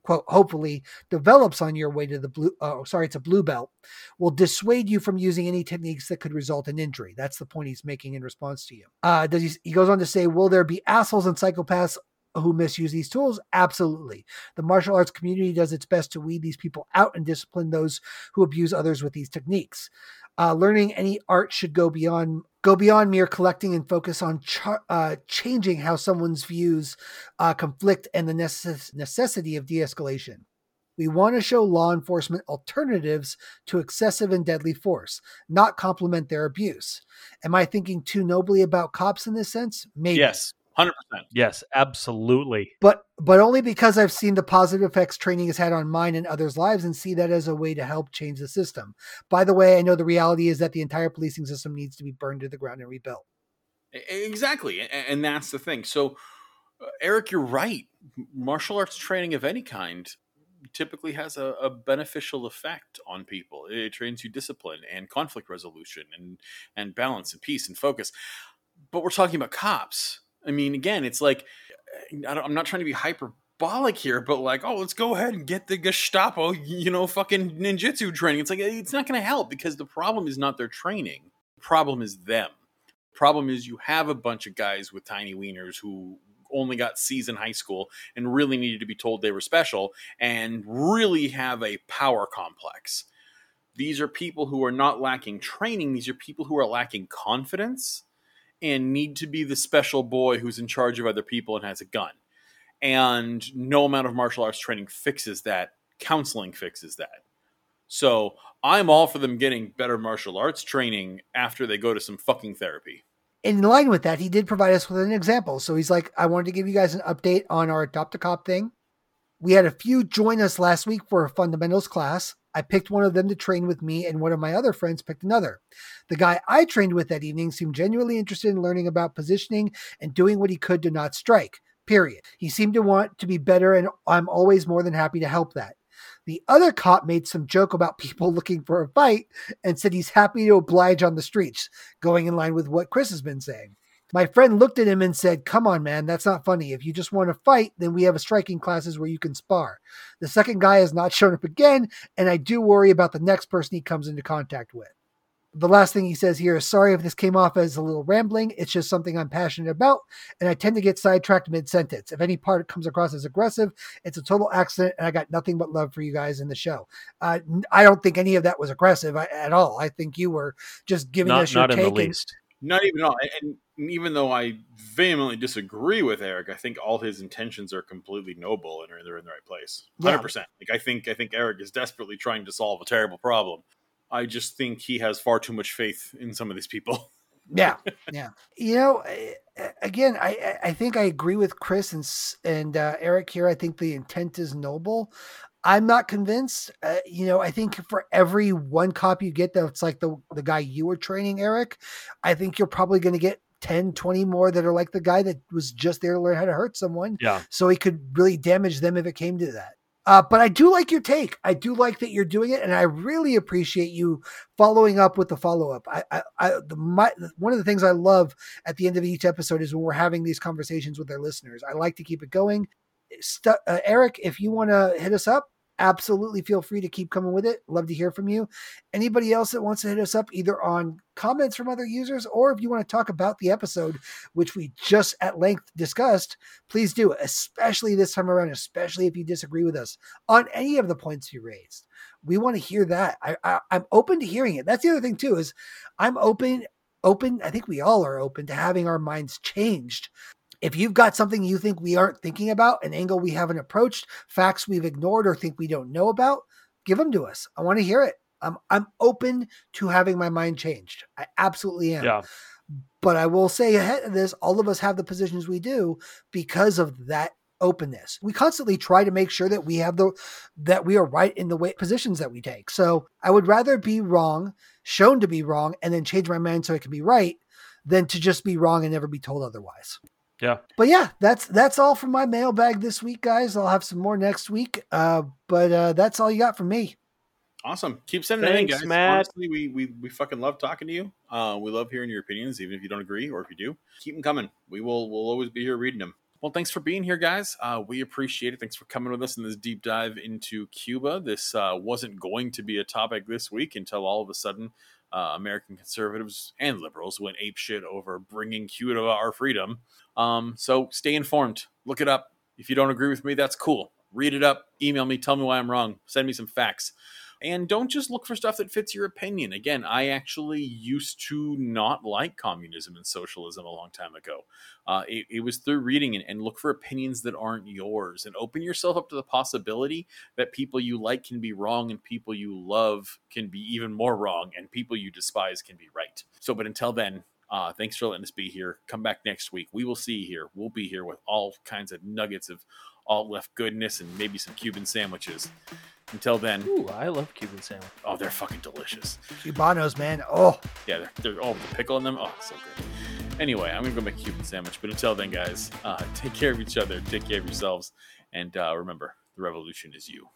quote hopefully develops on your way to the blue oh sorry it's a blue belt will dissuade you from using any techniques that could result in injury that's the point he's making in response to you uh does he, he goes on to say will there be assholes and psychopaths who misuse these tools? Absolutely. The martial arts community does its best to weed these people out and discipline those who abuse others with these techniques. Uh, learning any art should go beyond go beyond mere collecting and focus on ch- uh, changing how someone's views uh, conflict and the necess- necessity of de-escalation. We want to show law enforcement alternatives to excessive and deadly force, not complement their abuse. Am I thinking too nobly about cops in this sense? Maybe. Yes. Hundred percent. Yes, absolutely. But but only because I've seen the positive effects training has had on mine and others' lives, and see that as a way to help change the system. By the way, I know the reality is that the entire policing system needs to be burned to the ground and rebuilt. Exactly, and that's the thing. So, uh, Eric, you're right. Martial arts training of any kind typically has a, a, beneficial effect on people. It trains you discipline and conflict resolution and and balance and peace and focus. But we're talking about cops I mean, again, it's like I am not trying to be hyperbolic here, but like, oh, let's go ahead and get the Gestapo, you know, fucking ninjutsu training. It's like it's not going to help because the problem is not their training. The problem is them. The problem is you have a bunch of guys with tiny wieners who only got C's in high school and really needed to be told they were special and really have a power complex. These are people who are not lacking training. These are people who are lacking confidence and need to be the special boy who's in charge of other people and has a gun. And no amount of martial arts training fixes that Counseling fixes that. So I'm all for them getting better martial arts training after they go to some fucking therapy. In line with that, he did provide us with an example. So he's like, I wanted to give you guys an update on our Adopt a Cop thing. We had a few join us last week for a fundamentals class. I picked one of them to train with me, and one of my other friends picked another. The guy I trained with that evening seemed genuinely interested in learning about positioning and doing what he could to not strike, period. He seemed to want to be better, and I'm always more than happy to help that. The other cop made some joke about people looking for a fight and said he's happy to oblige on the streets, going in line with what Chris has been saying. My friend looked at him and said, Come on, man, that's not funny. If you just want to fight, then we have a striking classes where you can spar. The second guy has not shown up again, and I do worry about the next person he comes into contact with the last thing he says here is sorry if this came off as a little rambling. It's just something I'm passionate about, and I tend to get sidetracked mid sentence. If any part comes across as aggressive, it's a total accident, and I got nothing but love for you guys in the show. Uh, I don't think any of that was aggressive at all. I think you were just giving not, us your not take. in the least. Not even all. And even though I vehemently disagree with Eric, I think all his intentions are completely noble and are they're in the right place. Hundred Yeah. percent. Like I think I think Eric is desperately trying to solve a terrible problem. I just think he has far too much faith in some of these people. Yeah, yeah. You know, again, I I- I think I agree with Chris and and uh, Eric here. I think the intent is noble. I'm not convinced. Uh, you know, I think for every one cop you get that's like the the guy you were training, Eric, I think you're probably going to get 10, 20 more that are like the guy that was just there to learn how to hurt someone. Yeah. So he could really damage them if it came to that. Uh, but I do like your take. I do like that you're doing it, and I really appreciate you following up with the follow up. I, I, I the my one of the things I love at the end of each episode is when we're having these conversations with our listeners. I like to keep it going. Stu- uh, Eric, if you want to hit us up, absolutely feel free to keep coming with it. Love to hear from you. Anybody else that wants to hit us up, either on comments from other users or if you want to talk about the episode, which we just at length discussed, please do, especially this time around, especially if you disagree with us on any of the points you raised. We want to hear that. I, I, I'm open to hearing it. That's the other thing too is I'm open. Open. I think we all are open to having our minds changed. If you've got something you think we aren't thinking about, an angle we haven't approached, facts we've ignored or think we don't know about, give them to us. I want to hear it. I'm I'm open to having my mind changed. I absolutely am. Yeah. But I will say ahead of this, all of us have the positions we do because of that openness. We constantly try to make sure that we have the that we are right in the way positions that we take. So I would rather be wrong, shown to be wrong, and then change my mind so it can be right, than to just be wrong and never be told otherwise. Yeah. But yeah, that's that's all from my mailbag this week, guys. I'll have some more next week. Uh, but uh, that's all you got from me. Awesome. Keep sending it in, Thanks, guys. Matt. Honestly, we, we we fucking love talking to you. Uh, we love hearing your opinions, even if you don't agree or if you do. Keep them coming. We will we'll always be here reading them. Well, thanks for being here, guys. Uh, we appreciate it. Thanks for coming with us in this deep dive into Cuba. This uh, wasn't going to be a topic this week until all of a sudden uh, American conservatives and liberals went apeshit over bringing Cuba our freedom. Um, so stay informed. Look it up. If you don't agree with me, that's cool. Read it up. Email me. Tell me why I'm wrong. Send me some facts. And don't just look for stuff that fits your opinion. Again, I actually used to not like communism and socialism a long time ago. Uh, it, it was through reading and, and look for opinions that aren't yours and open yourself up to the possibility that people you like can be wrong and people you love can be even more wrong and people you despise can be right. So, but until then, uh, thanks for letting us be here. Come back next week. We will see here. We'll be here with all kinds of nuggets of all left goodness and maybe some Cuban sandwiches. Until then, Ooh, I love Cuban sandwich. oh, they're fucking delicious. Cubanos, man. Oh, Yeah, they're, they're oh, with the pickle in them. Oh, so good. Anyway, I'm gonna go make a Cuban sandwich. But until then, guys, uh, take care of each other, take care of yourselves, and uh, remember, the revolution is you.